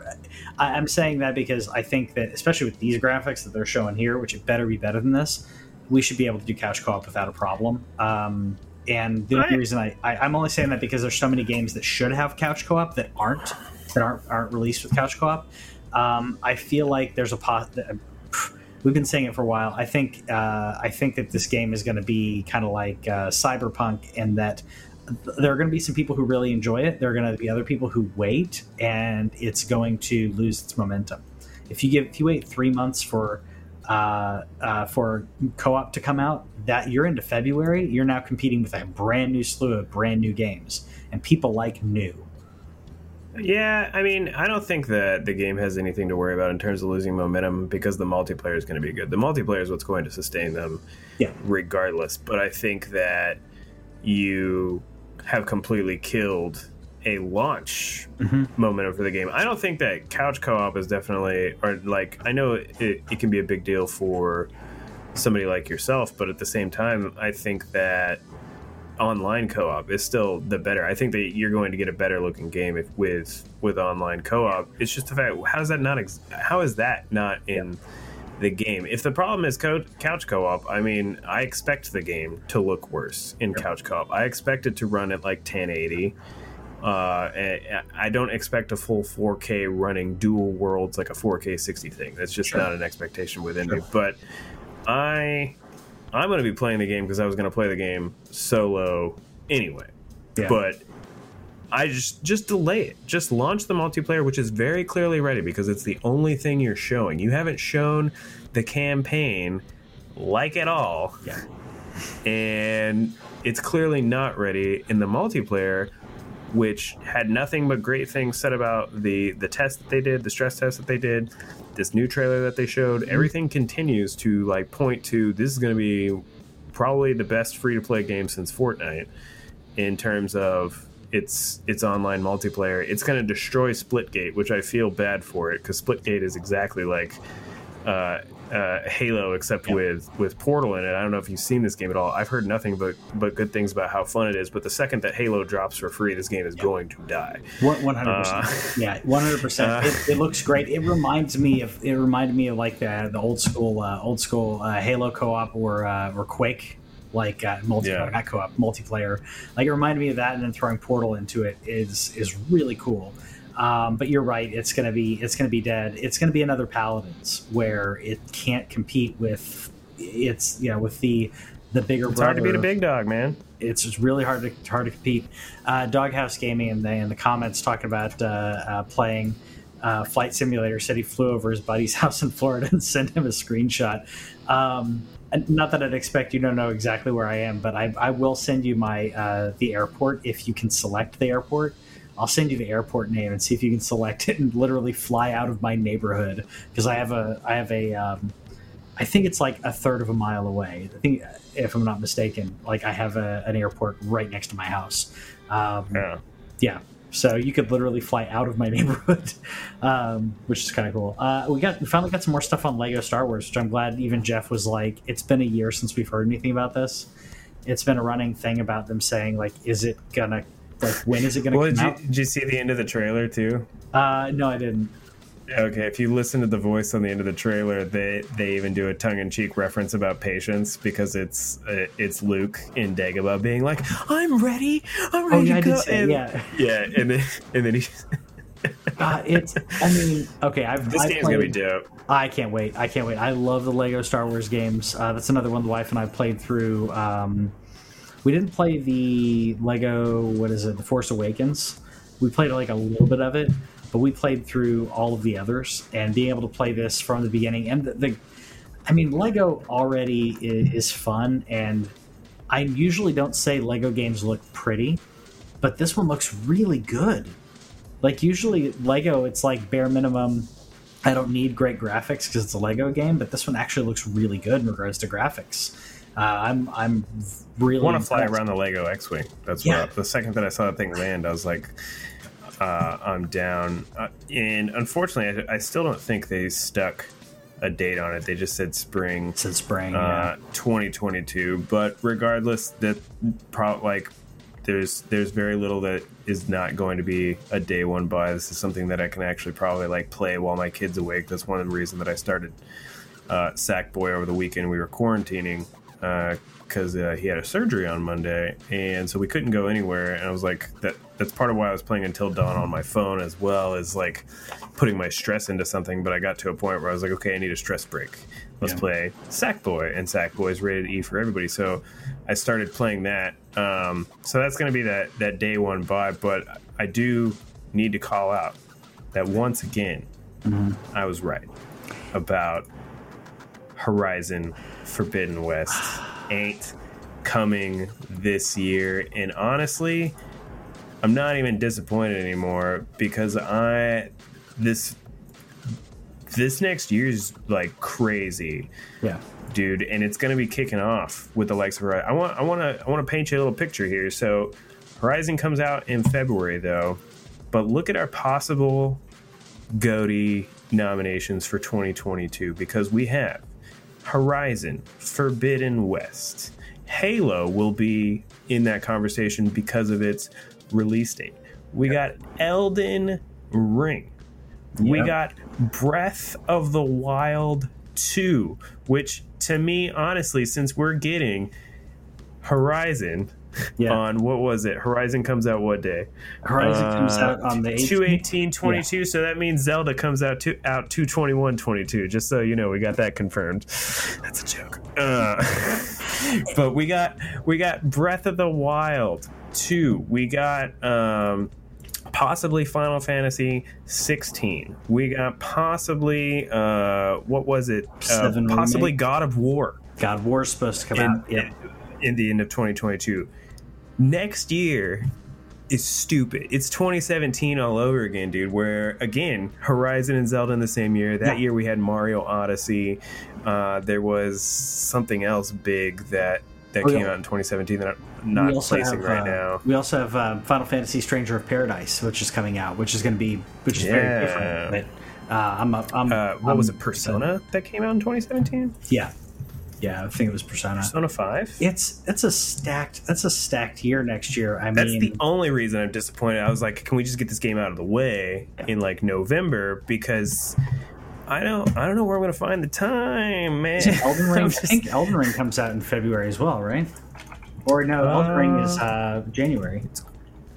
I, I'm saying that because I think that especially with these graphics that they're showing here, which it better be better than this, we should be able to do couch co-op without a problem. Um, and the only Right. reason I, I I'm only saying that because there's so many games that should have couch co-op that aren't that aren't aren't released with couch co-op. Um, I feel like there's a pot. We've been saying it for a while. I think uh, I think that this game is going to be kind of like uh, Cyberpunk, in that there are going to be some people who really enjoy it. There are going to be other people who wait, and it's going to lose its momentum. If you give if you wait three months for uh, uh, for co-op to come out, that you're into February, you're now competing with a brand new slew of brand new games, and people like new. Yeah. I mean, I don't think that the game has anything to worry about in terms of losing momentum because the multiplayer is going to be good. The multiplayer is what's going to sustain them, Yeah. regardless. But I think that you have completely killed a launch mm-hmm. momentum for the game. I don't think that couch co-op is definitely or like I know it, it can be a big deal for somebody like yourself, but at the same time, I think that online co-op is still the better. I think that you're going to get a better looking game if, with with online co-op. It's just the fact how is that not ex- how is that not in the game? If the problem is co- couch co-op, I mean, I expect the game to look worse in couch co-op. I expect it to run at like 1080. Uh, I don't expect a full 4K running dual worlds like a 4K 60 thing. That's just Sure. not an expectation within me. But I I'm going to be playing the game because I was going to play the game solo anyway. Yeah. But I just just delay it. Just launch the multiplayer, which is very clearly ready because it's the only thing you're showing. You haven't shown the campaign like at all. Yeah. And it's clearly not ready in the multiplayer, which had nothing but great things said about the the test that they did, the stress test that they did, this new trailer that they showed. Everything continues to like point to this is going to be probably the best free to play game since Fortnite in terms of its its online multiplayer. It's going to destroy Splitgate, which I feel bad for it because Splitgate is exactly like uh, uh, Halo, except with with Portal in it. I don't know if you've seen this game at all. I've heard nothing but but good things about how fun it is. But the second that Halo drops for free, this game is going to die. One hundred percent. Yeah, one hundred uh, percent. It looks great. It reminds me of. It reminded me of like the the old school, uh, old school uh, Halo co-op or uh, or Quake, like uh, multiplayer, Yeah. not co-op, multiplayer. Like it reminded me of that, and then throwing Portal into it is is really cool. Um, but you're right. It's gonna be it's gonna be dead. It's gonna be another Paladins where it can't compete with it's you know with the the bigger It's hard to beat a big dog, man. it's just really hard to hard to compete. Uh, Doghouse Gaming in the in the comments talking about uh, uh, playing uh, Flight Simulator. Said he flew over his buddy's house in Florida and sent him a screenshot. Um, not that I'd expect you to know exactly where I am, but I, I will send you my uh, the airport if you can select the airport. I'll send you the airport name and see if you can select it and literally fly out of my neighborhood because I have a I have a um, I think it's like a third of a mile away. I think, if I'm not mistaken, like I have a, an airport right next to my house. Um, Yeah. yeah, so you could literally fly out of my neighborhood, um, which is kind of cool. Uh, we got we finally got some more stuff on Lego Star Wars, which I'm glad. Even Geoff was like, "It's been a year since we've heard anything about this." It's been a running thing about them saying like, "Is it gonna like when is it gonna Well, come did you, out?" did you see the end of the trailer too? Uh, no, I didn't. Okay, if you listen to the voice on the end of the trailer, they they even do a tongue in cheek reference about patience because it's uh, it's Luke in Dagobah being like, "I'm ready, I'm Oh ready yeah, I to go." did say and, yeah. yeah, and then and then he, Uh, it's. I mean, okay. I've this I game's gonna be dope. I can't wait. I can't wait. I love the Lego Star Wars games. Uh, that's another one the wife and I played through. Um, we didn't play the Lego, what is it, The Force Awakens. We played like a little bit of it, but we played through all of the others and being able to play this from the beginning. And the, the I mean, Lego already is, is fun. And I usually don't say Lego games look pretty, but this one looks really good. Like, usually Lego, it's like bare minimum. I don't need great graphics because it's a Lego game, but this one actually looks really good in regards to graphics. Uh, I'm I'm really I want to fly impressed. around the Lego X-wing. That's Yeah. what. The second that I saw that thing land, I was like, uh, "I'm down." Uh, and unfortunately, I, I still don't think they stuck a date on it. They just said spring since spring. uh, 2022. But regardless, that pro- like there's there's very little that is not going to be a day one buy. This is something that I can actually probably like play while my kids awake. That's one of the reasons that I started uh, Sackboy over the weekend. We were quarantining because uh, he had a surgery on Monday, and so we couldn't go anywhere. And I was like, that that's part of why I was playing Until Dawn on my phone as well as like putting my stress into something. But I got to a point where I was like, okay, I need a stress break. Let's Yeah. play Sackboy, and Sackboy is rated E for everybody. So I started playing that. Um, so that's going to be that that day one vibe. But I do need to call out that once again, I was right about Horizon Forbidden West ain't coming this year. And honestly, I'm not even disappointed anymore because I this this next year's like crazy, yeah. dude, and it's gonna be kicking off with the likes of Horizon. I want I want to I want to paint you a little picture here. So Horizon comes out in February though, but look at our possible GOTY nominations for 2022 because we have Horizon, Forbidden West. Halo will be in that conversation because of its release date. We got Elden Ring. We got Breath of the Wild 2, which to me, honestly, since we're getting Horizon Yeah. on what was it? Horizon comes out what day? Horizon comes Uh, out on the 18th. 218 22 so that means zelda comes out to out 221 22 just so you know we got that confirmed that's a joke uh, but we got we got Breath of the Wild two. We got um, possibly Final Fantasy 16. We got possibly uh, what was it? Uh, possibly remake? God of War God War's supposed to come in, out. Yeah. in the end of 2022. Next year is stupid. It's 2017 all over again, dude. Where again, Horizon and Zelda in the same year. That Yeah. year we had Mario Odyssey. Uh, there was something else big that that Oh, came yeah. out in 2017 that I'm not placing have, right uh, now. We also have uh, Final Fantasy Stranger of Paradise, which is coming out, which is going to be, which is Yeah. very different. But uh, I'm, a, I'm, Uh, what I'm was it? Persona that came out in 2017. Yeah, yeah, I think it was Persona. Persona 5. It's it's a stacked that's a stacked year next year. I mean, That's the only reason I'm disappointed. I was like, can we just get this game out of the way in like November? Because I don't, I don't know where I'm going to find the time, man. Elden Ring. I'm I think Elden Ring comes out in February as well, right? Or no, Elden Ring is uh, January.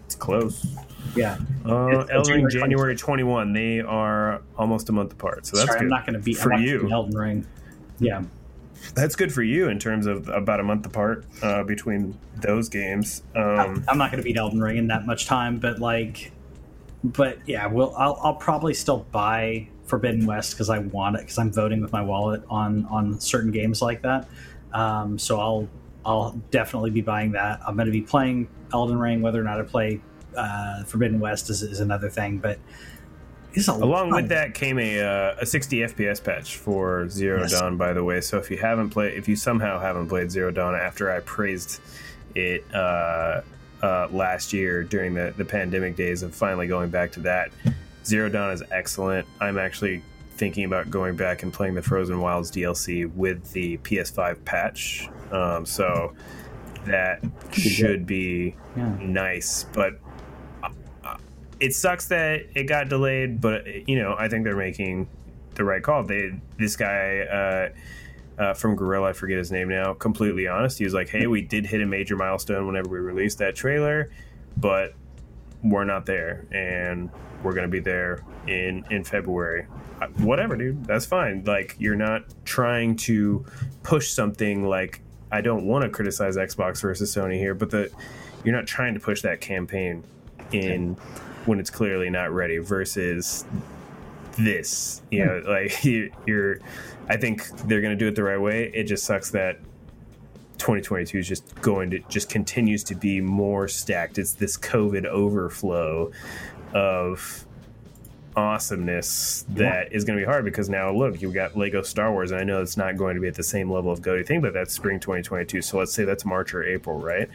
it's close. Yeah, Uh, It's- Elden Ring January January 21. They are almost a month apart, so that's sorry, good. I'm not going to beat for I'm you. Elden Ring. Yeah, That's good for you in terms of about a month apart uh, between those games. Um, I'm not going to beat Elden Ring in that much time, but like, but yeah, well, I'll, I'll probably still buy Forbidden West because I want it because I'm voting with my wallet on on certain games like that. Um, so I'll I'll definitely be buying that. I'm going to be playing Elden Ring. Whether or not I play uh, Forbidden West is, is another thing, but Along lot. with that came a uh, a 60 FPS patch for Zero Yes. Dawn. By the way, so if you haven't played, if you somehow haven't played Zero Dawn after I praised it uh, uh, last year during the the pandemic days of finally going back to that, Zero Dawn is excellent. I'm actually thinking about going back and playing the Frozen Wilds DLC with the PS5 patch. Um, so that should be Yeah. nice, but it sucks that it got delayed. But you know, I think they're making the right call. They this guy uh, uh, from Guerrilla, I forget his name now. Completely honest, he was like, "Hey, we did hit a major milestone whenever we released that trailer, but we're not there, and we're gonna be there in in February." Uh, Whatever, dude. That's fine. Like you're not trying to push something like I don't want to criticize Xbox versus Sony here, but the you're not trying to push that campaign in when it's clearly not ready versus this. You know, hmm. like you, you're. I think they're going to do it the right way. It just sucks that 2022 is just going to just continues to be more stacked. It's this COVID overflow of awesomeness that is going to be hard because now look you've got lego star wars and i know it's not going to be at the same level of goaty thing but that's spring 2022 so let's say that's march or april right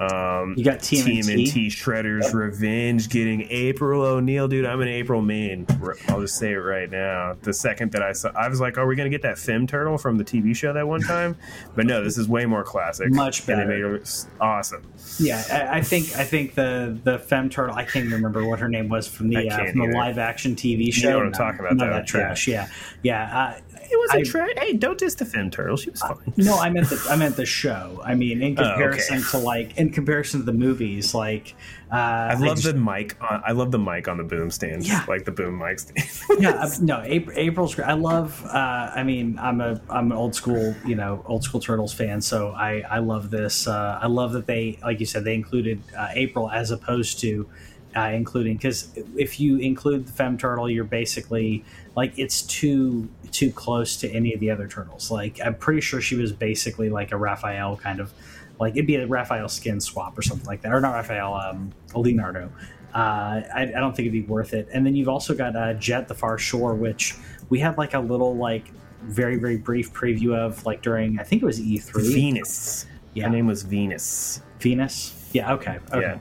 um You got TMNT. TMNT Shredder's Revenge getting April O'Neil, dude. I'm an April main. I'll just say it right now. The second that I saw, I was like, "Are we gonna get that Fem Turtle from the TV show that one time?" But no, this is way more classic. Much And they better. made it awesome. Yeah, I, I think I think the the femme turtle. I can't remember what her name was from the uh, from the live action TV show. know what I'm No, talking about, though. that trash. Yeah, yeah. uh, It was a I- tra- Hey, don't diss the Fem Turtle. She was fine. no, I meant the I meant the show. I mean, in Oh, okay. comparison to like in comparison to the movies, like uh, I love just- the mic. On, I love the mic on the boom stand. Yeah. like the boom mic stand. yeah, I- no, April, April's great. I love. Uh, I mean, I'm a I'm an old school, you know, old school Turtles fan. So I I love this. Uh, I love that they, like you said, they included uh, April as opposed to uh, including because if you include the Femme Turtle, you're basically like it's too too close to any of the other turtles. Like I'm pretty sure she was basically like a Raphael kind of. Like it'd be a Raphael skin swap or something like that, or not Raphael, um, Leonardo. Uh, I, I don't think it'd be worth it. And then you've also got uh, Jett the Far Shore, which we had like a little like very very brief preview of like during I think it was E3. Venus. Yeah. Her name was Venus. Venus. Yeah. Okay. Okay.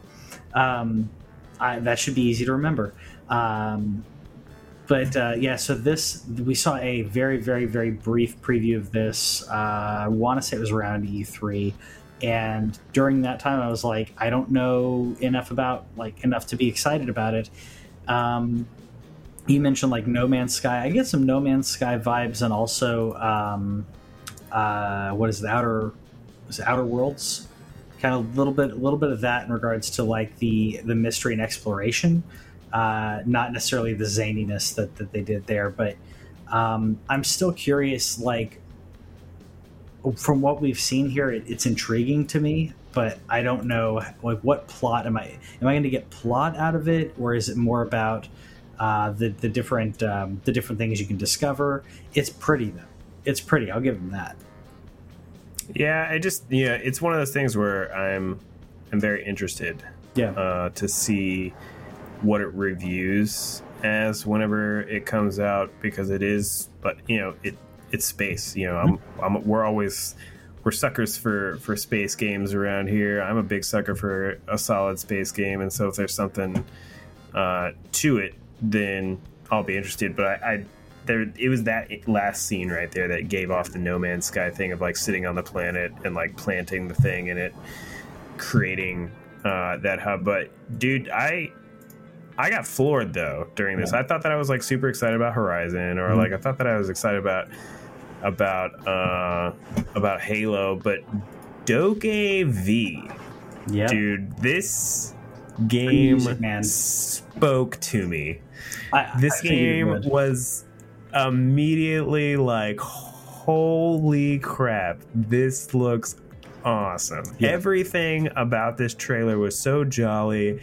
Um, I, that should be easy to remember. Um, but uh, yeah, so this we saw a very very very brief preview of this. Uh, I want to say it was around E3, and during that time, I was like, I don't know enough about like enough to be excited about it. Um, you mentioned like No Man's Sky. I get some No Man's Sky vibes, and also um, uh, what is the Outer was Outer Worlds? Kind of a little bit, a little bit of that in regards to like the the mystery and exploration, uh, not necessarily the zaniness that that they did there, but um, I'm still curious. Like, from what we've seen here, it, it's intriguing to me, but I don't know like what plot am I am I going to get plot out of it, or is it more about uh, the the different um, the different things you can discover? It's pretty though. It's pretty. I'll give them that. Yeah, I just yeah, it's one of those things where I'm I'm very interested Yeah. uh, to see what it reviews as whenever it comes out because it is but you know it it's space you know I'm, I'm we're always we're suckers for for space games around here i'm a big sucker for a solid space game and so if there's something uh, to it then i'll be interested but i, I there it was that last scene right there that gave off the no man's sky thing of like sitting on the planet and like planting the thing and it creating uh, that hub but dude i I got floored though during this. I thought that I was like super excited about Horizon, or like I thought that I was excited about about uh about Halo, but DokeV, yeah. dude, this game music, spoke to me. I, This I game was immediately like, holy crap, this looks awesome. Yeah. Everything about this trailer was so jolly.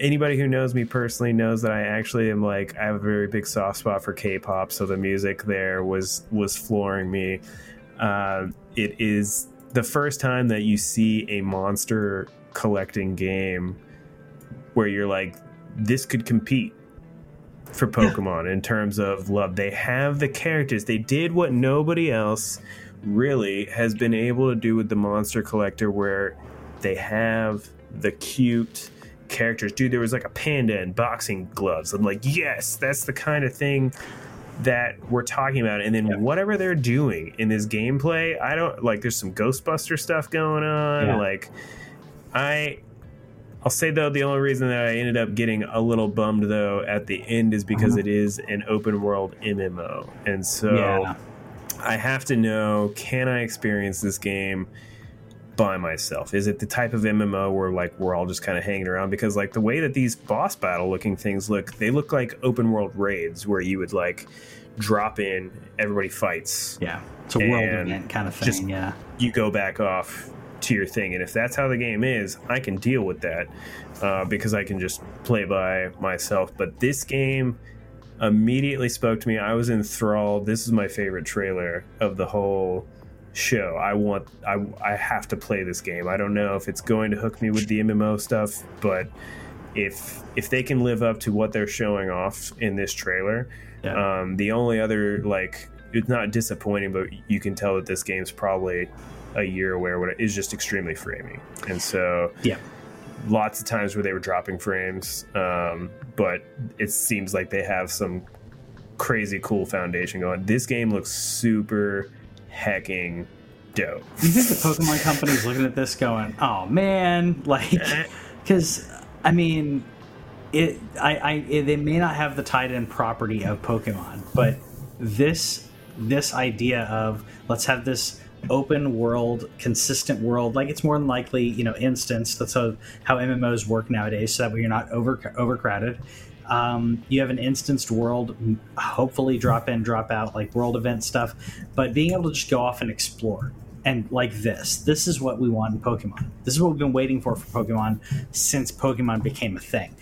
Anybody who knows me personally knows that I actually am like I have a very big soft spot for K-pop, so the music there was was flooring me. Uh, it is the first time that you see a monster collecting game where you're like, this could compete for Pokemon in terms of love. They have the characters. They did what nobody else really has been able to do with the Monster Collector, where they have the cute characters. Dude, there was like a panda and boxing gloves. I'm like, yes, that's the kind of thing that we're talking about. And then Yeah. whatever they're doing in this gameplay, I don't like. There's some Ghostbuster stuff going on. Yeah. Like, I I'll say though the only reason that I ended up getting a little bummed though at the end is because Mhm. it is an open world MMO, and so yeah. I have to know can I experience this game by myself? Is it the type of MMO where like we're all just kind of hanging around? Because like the way that these boss battle looking things look, they look like open world raids where you would like drop in, everybody fights, Yeah. It's a world event kind of thing. just- yeah. you go back off to your thing. And if that's how the game is, I can deal with that uh, because I can just play by myself. But this game immediately spoke to me. I was enthralled. This is my favorite trailer of the whole show. I want, I, I have to play this game. I don't know if it's going to hook me with the MMO stuff, but if if they can live up to what they're showing off in this trailer, Yeah. um, the only other like it's not disappointing, but you can tell that this game's probably a year away or what is just extremely framing, and so Yeah. lots of times where they were dropping frames, um, but it seems like they have some crazy cool foundation going. This game looks super hecking dope. You think the Pokemon company's looking at this going, "Oh man," like, because I mean, it. I, I it, they may not have the tied-in property of Pokemon, but this this idea of let's have this open world, consistent world, like it's more than likely, you know, instance. That's how how MMOs work nowadays, so that way you're not over overcrowded. Um, you have an instanced world, hopefully drop in, drop out, like world event stuff, but being able to just go off and explore and like this. This is what we want in Pokemon. This is what we've been waiting for for Pokemon since Pokemon became a thing.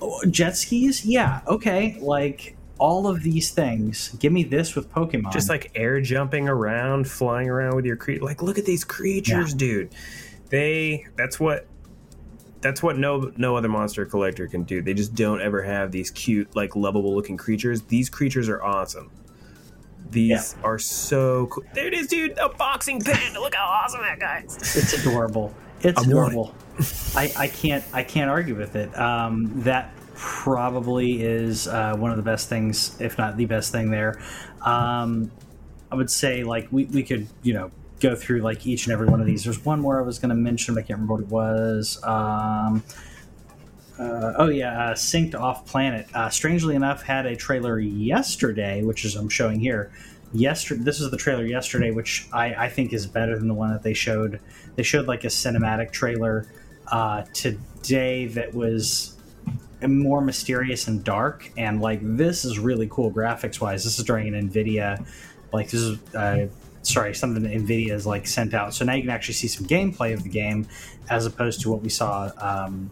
Oh, Jet skis, yeah, okay. Like all of these things, give me this with Pokemon. just like air jumping around, flying around with your creature. Like, look at these creatures, dude. They that's what that's what no no other monster collector can do. They just don't ever have these cute, like lovable looking creatures. These creatures are awesome. These are so cool. There it is, dude. A boxing panda. Look how awesome that guy is. it's adorable. It's adorable. I, I can't I can't argue with it. Um, that probably is uh, one of the best things, if not the best thing there. Um, I would say like we, we could you know go through like each and every one of these. There's one more I was going to mention, but I can't remember what it was. Um, uh, oh yeah, uh, Synced Off Planet. Uh, strangely enough, had a trailer yesterday, which is I'm showing here. Yesterday, this is the trailer yesterday, which I, I think is better than the one that they showed. They showed like a cinematic trailer uh, today that was more mysterious and dark, and like this is really cool graphics wise. This is during an Nvidia, like this is uh, sorry, something that Nvidia has like sent out. So now you can actually see some gameplay of the game as opposed to what we saw.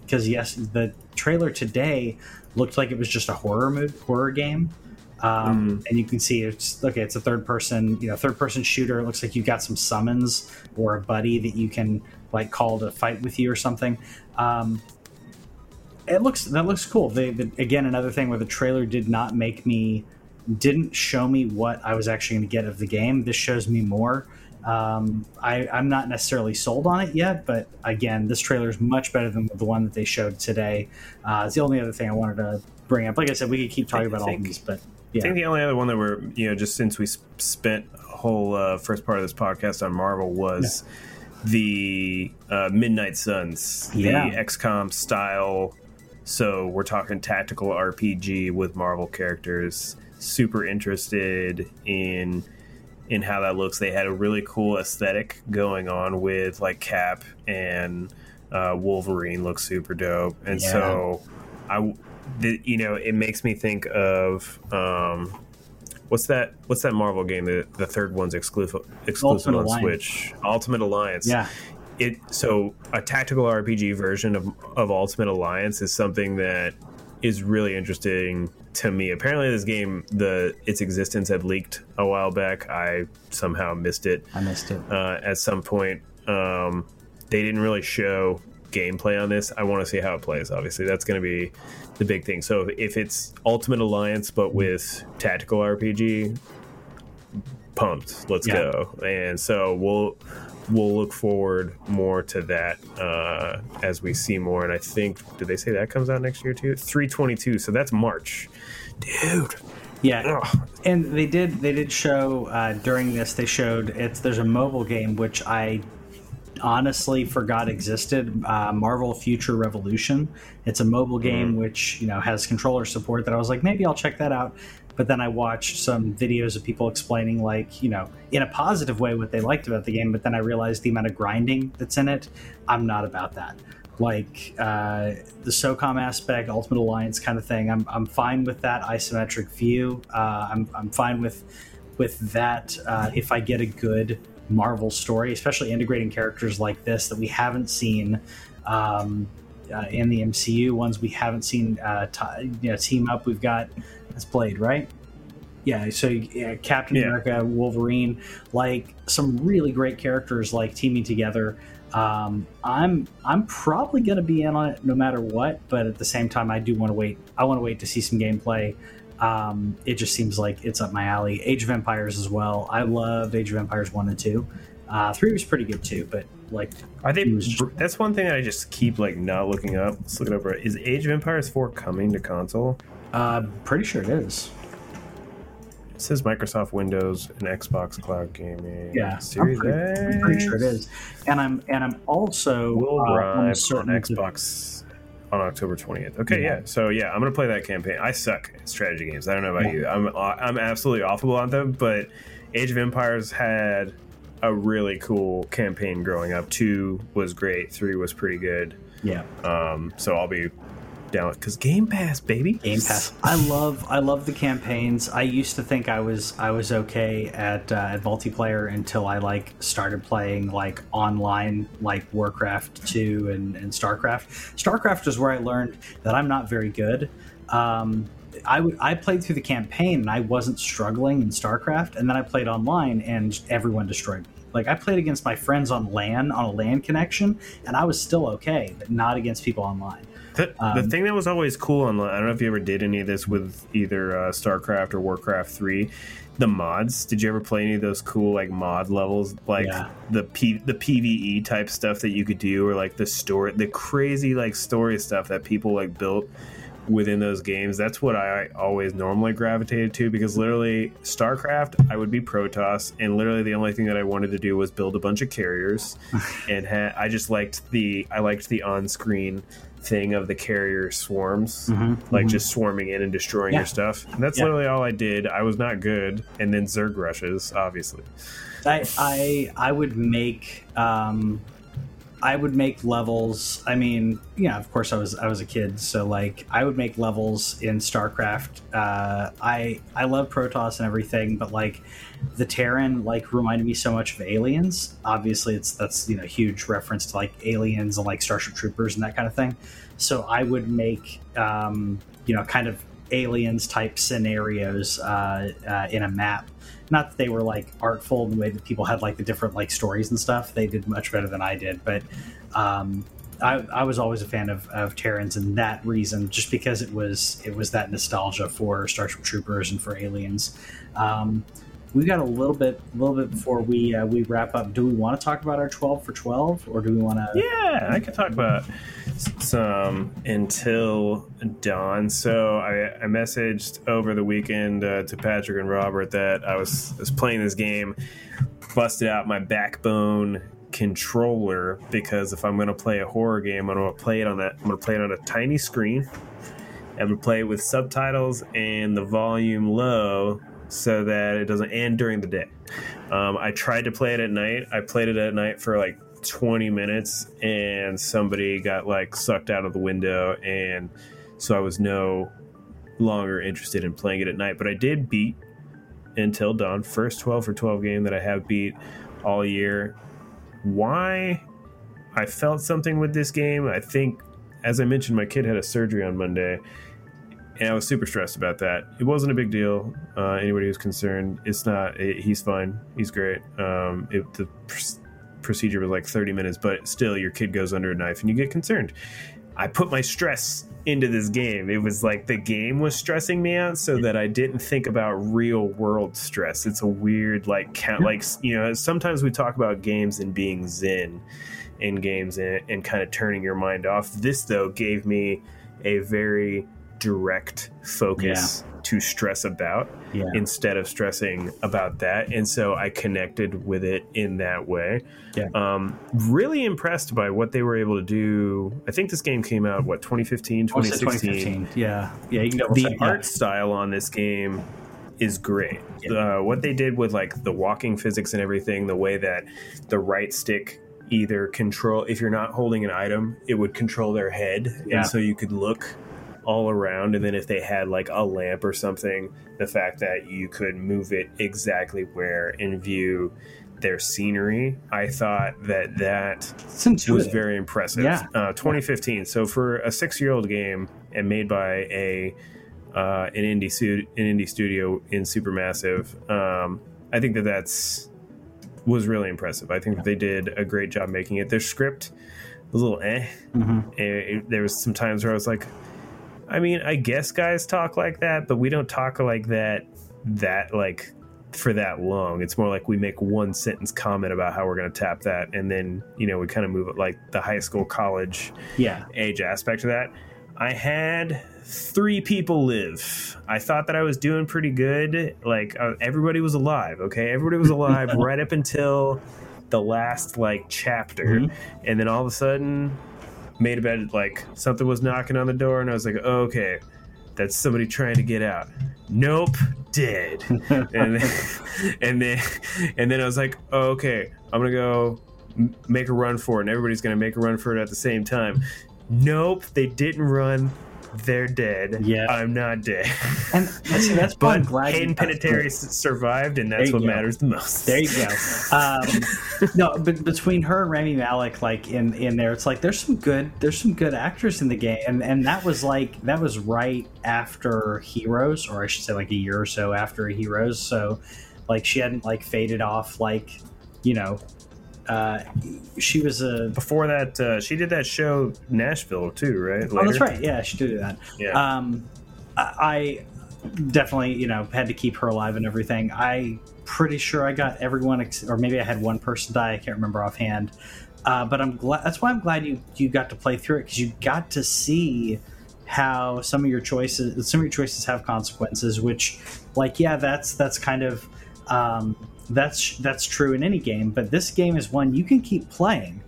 Because yes, the trailer today looked like it was just a horror mo- horror game. Um, And you can see it's okay. It's a third person, you know, third person shooter. It looks like you've got some summons or a buddy that you can like call to fight with you or something. Um, it looks that looks cool. They, the, again, another thing where the trailer did not make me, didn't show me what I was actually going to get of the game. This shows me more. Um, I, I'm not necessarily sold on it yet, but again, this trailer is much better than the one that they showed today. Uh, it's the only other thing I wanted to bring up. Like I said, we could keep talking about all think- these, but I think the only other one that we're you know just since we spent a whole uh, first part of this podcast on Marvel was the uh, Midnight Suns, Yeah. the XCOM style. So we're talking tactical RPG with Marvel characters. Super interested in in how that looks. They had a really cool aesthetic going on with like Cap and uh, Wolverine looks super dope, and Yeah. so I, the, you know, it makes me think of um, what's that? What's that Marvel game? The the third one's exclusive exclusive Ultimate on Alliance. Switch. Ultimate Alliance. yeah, It so a tactical RPG version of of Ultimate Alliance is something that is really interesting to me. Apparently, this game the its existence had leaked a while back. I somehow missed it I missed it. uh, at some point. Um, they didn't really show gameplay on this. I want to see how it plays. Obviously, that's going to be the big thing. So if it's Ultimate Alliance but with tactical RPG, pumped. Let's Yeah. go. And so we'll we'll look forward more to that uh, as we see more. And I think did they say that comes out next year too? Three twenty two. So that's March, dude. Yeah, Ugh. and they did they did show uh, during this they showed it's there's a mobile game which I honestly forgot existed uh, Marvel Future Revolution. It's a mobile game which you know has controller support that I was like maybe I'll check that out. But then I watched some videos of people explaining like you know in a positive way what they liked about the game. But then I realized the amount of grinding that's in it. I'm not about that. Like uh, the SOCOM aspect, Ultimate Alliance kind of thing. I'm, I'm fine with that isometric view. Uh, I'm, I'm fine with with that uh, if I get a good Marvel story, especially integrating characters like this that we haven't seen um, uh, in the MCU, ones we haven't seen uh, t- you know, team up. We've got that's Blade, right? Yeah, so yeah, Captain Yeah. America, Wolverine, like some really great characters like teaming together. Um, I'm I'm probably going to be in on it no matter what, but at the same time, I do want to wait. I want to wait to see some gameplay. Um, it just seems like it's up my alley. Age of Empires as well. I loved Age of Empires one and two. Uh, three was pretty good too, but like are they? Was- that's one thing I just keep like not looking up. Let's look it up. Right. Is Age of Empires 4 coming to console? uh, pretty sure it is. It says Microsoft Windows and Xbox Cloud Gaming. Yeah, I'm pretty, I'm pretty sure it is. And I'm and I'm also Will uh, arrive on Xbox on October 20th. Okay, Yeah. yeah. So yeah, I'm gonna play that campaign. I suck at strategy games. I don't know about you. I'm I'm absolutely awful on them. But Age of Empires had a really cool campaign growing up. Two was great. Three was pretty good. Yeah, Um, so I'll be down because Game Pass, baby. Game Pass. I love I love the campaigns. I used to think I was I was okay at uh, at multiplayer until I like started playing like online like Warcraft two and, and Starcraft. Starcraft is where I learned that I'm not very good. Um, I w- I played through the campaign and I wasn't struggling in StarCraft, and then I played online and everyone destroyed me. Like I played against my friends on LAN on a LAN connection, and I was still okay, but not against people online. The, the Um, thing that was always cool online, I don't know if you ever did any of this with either uh, StarCraft or Warcraft 3, the mods. Did you ever play any of those cool like mod levels like Yeah. the P, the PvE type stuff that you could do or like the story the crazy like story stuff that people like built within those games. That's what I always normally gravitated to because literally StarCraft, I would be Protoss and literally the only thing that I wanted to do was build a bunch of carriers and ha- I just liked the I liked the on-screen thing of the carrier swarms, Mhm, like mhm. just swarming in and destroying Yeah. your stuff. And that's Yeah. literally all I did. I was not good, and then Zerg rushes, obviously. I I I would make um I would make levels. I mean, yeah, of course I was I was a kid, so like I would make levels in StarCraft. Uh, I I love Protoss and everything, but like the Terran like reminded me so much of Aliens. Obviously, it's that's you know huge reference to like Aliens and like Starship Troopers and that kind of thing. So I would make um, you know kind of Aliens type scenarios uh, uh, in a map not that they were like artful in the way that people had like the different like stories and stuff. They did much better than I did, but um, I, I, was always a fan of, of Terrans and that reason, just because it was it was that nostalgia for Starship Troopers and for Aliens. Um, we got a little bit, a little bit before we uh, we wrap up. Do we want to talk about our twelve for twelve, or do we want to? Yeah, I could talk about some until dawn. So I, I messaged over the weekend uh, to Patrick and Robert that I was was playing this game, busted out my backbone controller because if I'm going to play a horror game, I'm going to play it on that. I'm going to play it on a tiny screen. I'm going to play it with subtitles and the volume low so that it doesn't end during the day. Um, I tried to play it at night. I played it at night for like 20 minutes, and somebody got like sucked out of the window, and so I was no longer interested in playing it at night. But I did beat Until Dawn, first 12 for 12 game that I have beat all year. Why I felt something with this game, I think, as I mentioned, my kid had a surgery on Monday and I was super stressed about that. It wasn't a big deal. Uh, anybody who's concerned, it's not. It, he's fine. He's great. Um, it, the pr- procedure was like 30 minutes, but still, your kid goes under a knife, and you get concerned. I put my stress into this game. It was like the game was stressing me out, so that I didn't think about real world stress. It's a weird like count. Like you know, sometimes we talk about games and being zen in games and, and kind of turning your mind off. This though gave me a very direct focus yeah. to stress about yeah. instead of stressing about that. And so I connected with it in that way. Yeah. Um, really impressed by what they were able to do. I think this game came out, what, 2015, 2016? 2015. Yeah. Yeah. You can the art style on this game is great. Uh, what they did with like the walking physics and everything, the way that the right stick either control if you're not holding an item, it would control their head, yeah. and so you could look all around and then if they had like a lamp or something the fact that you could move it exactly where and view their scenery i thought that that was very impressive. Yeah. Uh, 2015 so for a six year old game and made by a uh, an indie su- an indie studio in supermassive um, i think that that's was really impressive. I think that they did a great job making it. Their script was a little eh. Mm-hmm. it, it, there was some times where i was like I mean, I guess guys talk like that, but we don't talk like that that like for that long. It's more like we make one sentence comment about how we're going to tap that, and then you know we kind of move it like the high school, college, yeah, age aspect of that. I had three people live. I thought that I was doing pretty good. Like uh, everybody was alive. Okay, everybody was alive right up until the last like chapter, mm-hmm. and then all of a sudden made a bed like something was knocking on the door, and I was like, oh, okay, that's somebody trying to get out. Nope, dead. and then, and then and then I was like, oh, okay, I'm gonna go make a run for it, and everybody's gonna make a run for it at the same time. Nope, they didn't run they're dead. Yeah, I'm not dead. And see, that's but glad Hayden Panettiere survived, and that's what go. matters the most. There you go. Um, no, but between her and Rami Malek, like in in there, it's like there's some good there's some good actors in the game, and and that was like that was right after Heroes, or I should say like a year or so after Heroes. So, like she hadn't like faded off like you know uh, she was a before that uh, she did that show Nashville too, right? Later? Oh, that's right. Yeah, she did that. Yeah. Um, I definitely you know had to keep her alive and everything. I pretty sure I got everyone, ex- or maybe I had one person die. I can't remember offhand. Uh, but I'm glad. That's why I'm glad you you got to play through it because you got to see how some of your choices some of your choices have consequences. Which, like, yeah, that's that's kind of um, that's that's true in any game, but this game is one you can keep playing.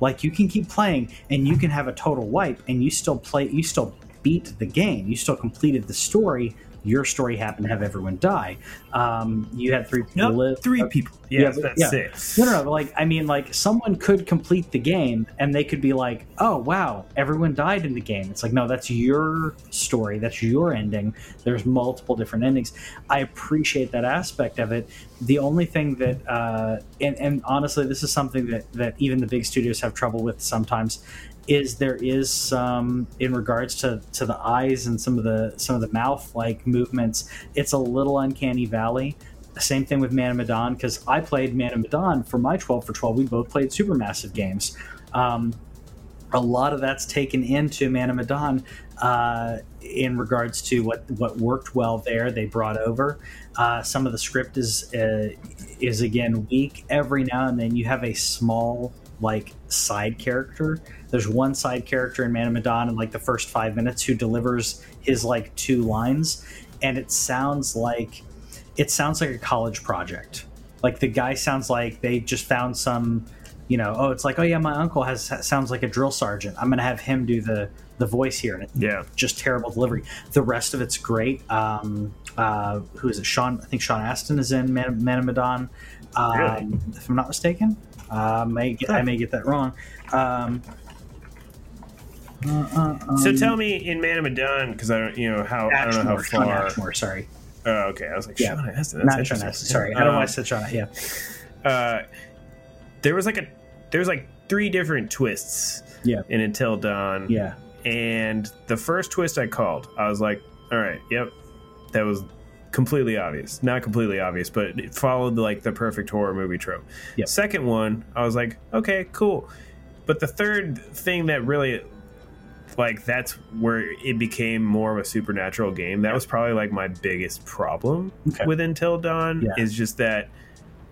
Like you can keep playing and you can have a total wipe and you still play you still beat the game. You still completed the story Your story happened to have everyone die. Um, you had three people Nope, live. three people. yeah, that's yeah. six. No, no, no. Like, I mean, like, someone could complete the game and they could be like, "Oh, wow, everyone died in the game." It's like, no, that's your story. That's your ending. There's multiple different endings. I appreciate that aspect of it. The only thing that, uh, and, and honestly, this is something that that even the big studios have trouble with sometimes. Is there is some in regards to, to the eyes and some of the some of the mouth like movements? It's a little uncanny valley. Same thing with Man of Medan because I played Man of Medan for my 12 for 12. We both played supermassive games. Um, a lot of that's taken into Man of Medan uh, in regards to what, what worked well there. They brought over uh, some of the script is uh, is again weak. Every now and then you have a small like side character. There's one side character in Man of Medan in like the first five minutes who delivers his like two lines, and it sounds like it sounds like a college project. Like the guy sounds like they just found some, you know, oh, it's like, oh yeah, my uncle has sounds like a drill sergeant. I'm gonna have him do the the voice here, and Yeah. just terrible delivery. The rest of it's great. Um, uh, who is it? Sean, I think Sean Astin is in Man, Man of Medan. Um, Really? If I'm not mistaken, uh, may get, I may get that wrong. Um, uh, uh, So um, tell me in Man of Medan, because I don't, you know how I don't know how Ashmore, Sean far. Ashmore, sorry, Oh, okay. I was like, Yeah. Sean Astin. That's not Sean. Sorry, I don't know why I Um, said Sean. Yeah, uh, there was like a there was like three different twists Yeah. in Until Dawn. yeah, And the first twist I called, I was like, all right, yep, that was completely obvious. Not completely obvious, but it followed like the perfect horror movie trope. Yep. Second one, I was like, okay, cool. But the third thing that really like that's where it became more of a supernatural game. That was probably like my biggest problem Okay. with Until Dawn Yeah. is just that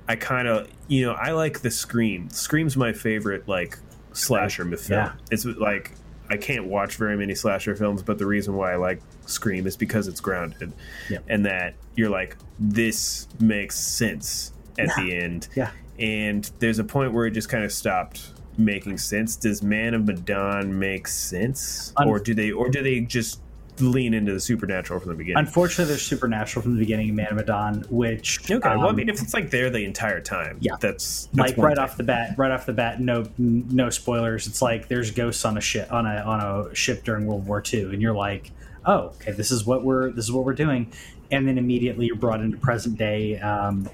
I kind of, you know, I like the Scream. Scream's my favorite like slasher film. Yeah. It's like I can't watch very many slasher films, but the reason why I like Scream is because it's grounded, Yeah. and that you're like, this makes sense at Yeah. the end. Yeah. And there's a point where it just kind of stopped making sense. Does Man of Medan make sense, or do they, or do they just lean into the supernatural from the beginning? unfortunately, there's supernatural from the beginning of Man of Medan, which Okay, well, I um, mean, if it's like there the entire time, Yeah. that's, that's like right thing. off the bat, right off the bat, no no spoilers. It's like there's ghosts on a ship on a on a ship during World War II, and you're like, oh, okay, this is what we're this is what we're doing, and then immediately you're brought into present day. Um,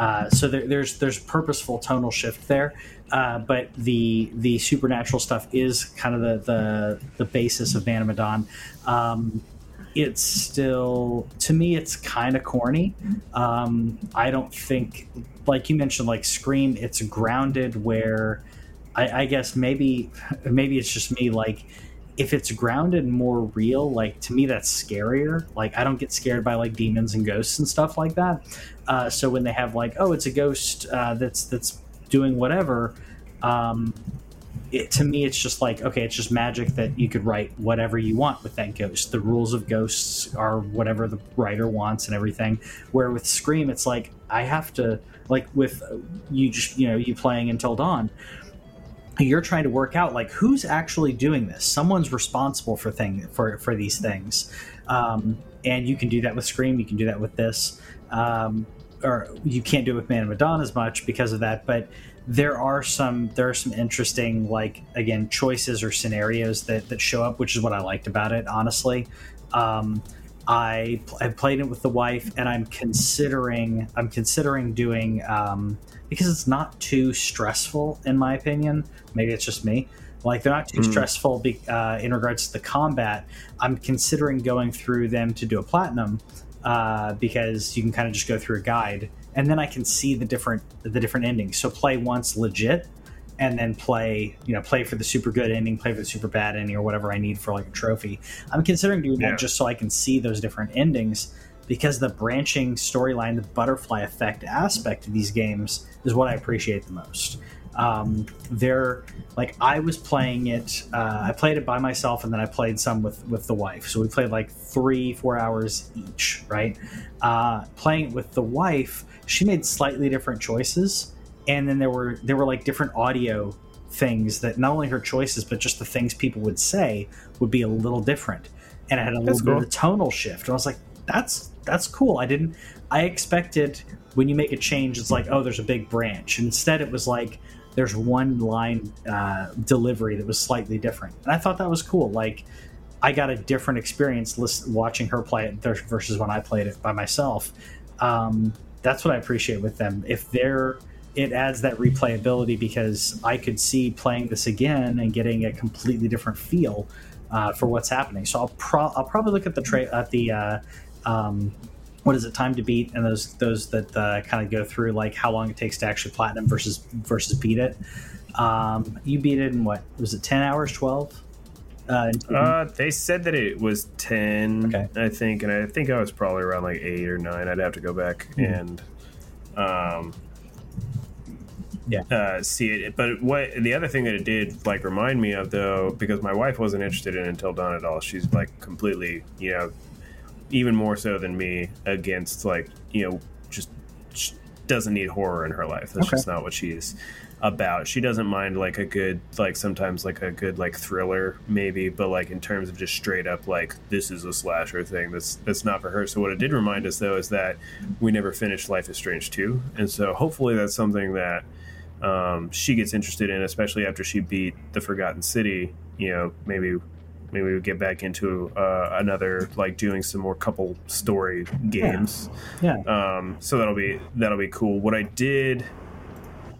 uh, so there, there's there's purposeful tonal shift there, uh, but the the supernatural stuff is kind of the the, the basis of Man of Um, it's still to me it's kind of corny. Um, i don't think like you mentioned like scream it's grounded where I, I guess maybe maybe it's just me like if it's grounded more real like to me that's scarier like i don't get scared by like demons and ghosts and stuff like that uh, so when they have like oh it's a ghost uh, that's that's doing whatever um, it, to me, it's just like okay, it's just magic that you could write whatever you want with that ghost. The rules of ghosts are whatever the writer wants and everything. Where with Scream, it's like I have to like with you just you know you playing Until Dawn. You're trying to work out like who's actually doing this. Someone's responsible for thing for for these things, um, and you can do that with Scream. You can do that with this, um, or you can't do it with Man of Medan as much because of that. But there are some there are some interesting like again choices or scenarios that that show up which is what i liked about it honestly um i i played it with the wife and i'm considering i'm considering doing um because it's not too stressful in my opinion maybe it's just me like they're not too Mm. stressful be, uh, in regards to the combat i'm considering going through them to do a platinum uh, because you can kind of just go through a guide and then I can see the different the different endings. So play once legit, and then play you know play for the super good ending, play for the super bad ending, or whatever I need for like a trophy. I'm considering doing Yeah. that just so I can see those different endings because the branching storyline, the butterfly effect aspect of these games is what I appreciate the most. Um, they're like I was playing it. Uh, I played it by myself, and then I played some with with the wife. So we played like three, four hours each, right? Uh, playing it with the wife, she made slightly different choices, and then there were there were like different audio things that not only her choices, but just the things people would say would be a little different, and it had a That's little bit of a tonal shift. And I was like, that's that's cool. I didn't. I expected when you make a change, it's like oh, there's a big branch. Instead, it was like there's one line uh, delivery that was slightly different, and I thought that was cool. Like I got a different experience watching her play it versus when I played it by myself. Um, that's what I appreciate with them. If they're it adds that replayability because I could see playing this again and getting a completely different feel uh, for what's happening. So I'll, pro- I'll probably look at the tra- at the uh, um, what is it time to beat and those those that uh, kind of go through like how long it takes to actually platinum versus versus beat it. Um, you beat it in what was it ten hours, twelve? Uh, uh, they said that it was ten, okay. I think, and I think I was probably around like eight or nine. I'd have to go back mm-hmm. and um, yeah, uh, see it. But what the other thing that it did like remind me of though, because my wife wasn't interested in Until Dawn at all. She's like completely, you know, even more so than me against like you know just doesn't need horror in her life. That's okay. just not what she's about. She doesn't mind like a good like sometimes like a good like thriller maybe, but like in terms of just straight up like this is a slasher thing that's that's not for her. So what it did remind us though is that we never finished Life is Strange 2. And so hopefully that's something that um, she gets interested in, especially after she beat the Forgotten City. You know, maybe maybe we get back into uh, another like doing some more couple story games. Yeah. yeah. Um, so that'll be that'll be cool. What I did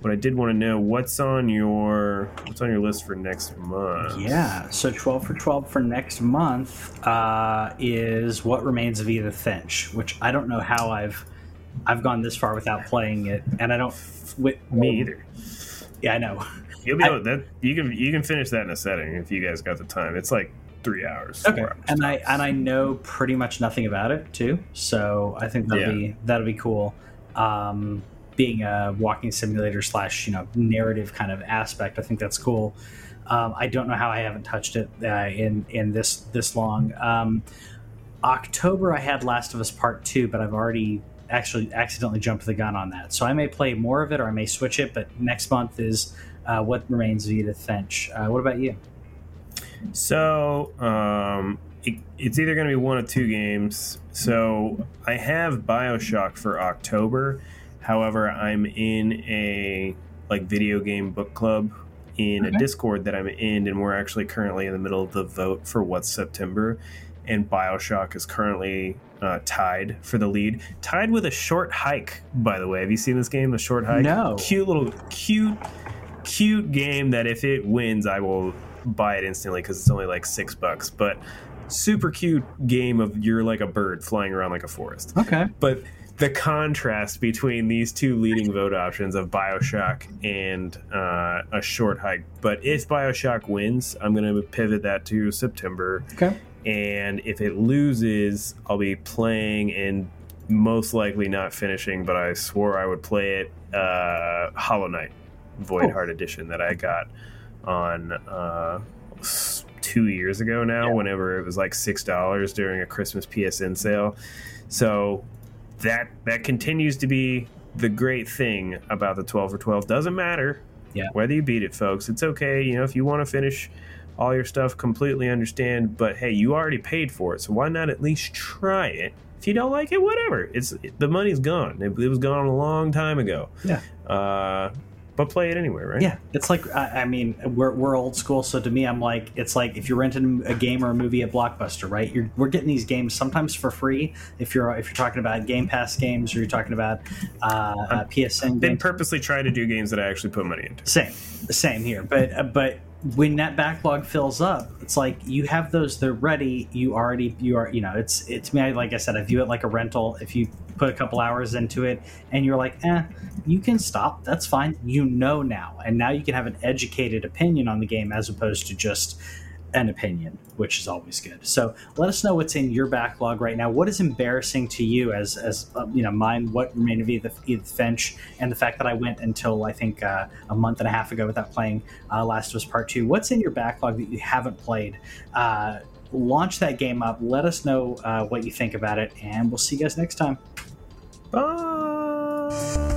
but I did want to know what's on your what's on your list for next month. Yeah, so twelve for twelve for next month uh, is what remains of Edith Finch, which I don't know how I've I've gone this far without playing it, and I don't. With, me either. Yeah, I know. You'll be able that you can you can finish that in a setting if you guys got the time. It's like three hours. Okay, hours and I and I know pretty much nothing about it too, so I think that'll yeah. be that'll be cool. Um, being a walking simulator slash you know narrative kind of aspect. I think that's cool. Um, I don't know how I haven't touched it uh, in in this this long. Um, October I had Last of Us Part Two, but I've already actually accidentally jumped the gun on that. So I may play more of it or I may switch it. But next month is uh, what remains of Edith Finch. Uh, what about you? So um, it, it's either going to be one of two games. So I have Bioshock for October However, I'm in a like video game book club in okay. a Discord that I'm in, and we're actually currently in the middle of the vote for what's September. And Bioshock is currently uh, tied for the lead, tied with a short hike. By the way, have you seen this game? The short hike. No. Cute little cute, cute game that if it wins, I will buy it instantly because it's only like six bucks. But super cute game of you're like a bird flying around like a forest. Okay. But the contrast between these two leading vote options of Bioshock and uh, a short hike. But if Bioshock wins, I'm going to pivot that to September. Okay. And if it loses, I'll be playing and most likely not finishing, but I swore I would play it uh, Hollow Knight Void oh. Heart Edition that I got on uh, two years ago now, yeah. whenever it was like $6 during a Christmas PSN sale. So that that continues to be the great thing about the 12 for 12 doesn't matter yeah. whether you beat it folks. It's okay you know if you want to finish all your stuff completely understand but hey you already paid for it so why not at least try it? If you don't like it whatever. It's the money's gone. It, it was gone a long time ago. Yeah. Uh, but play it anywhere, right? Yeah, it's like I, I, mean we're, we're old school, so to me, I'm like it's like if you're renting a game or a movie at Blockbuster, right? You're, we're getting these games sometimes for free if you're if you're talking about Game Pass games or you're talking about uh, uh, PSN. I've been purposely trying to do games that I actually put money into. Same, same here, but uh, but when that backlog fills up, it's like you have those, they're ready. You already, you are, you know, it's, it's me, like I said, I view it like a rental. If you put a couple hours into it and you're like, eh, you can stop. That's fine. You know now. And now you can have an educated opinion on the game as opposed to just, an opinion, which is always good. So let us know what's in your backlog right now. What is embarrassing to you as as uh, you know mine? What remained of Edith, Edith Finch and the fact that I went until I think uh, a month and a half ago without playing uh, Last of Us Part Two. What's in your backlog that you haven't played? Uh, launch that game up. Let us know uh, what you think about it, and we'll see you guys next time. Bye.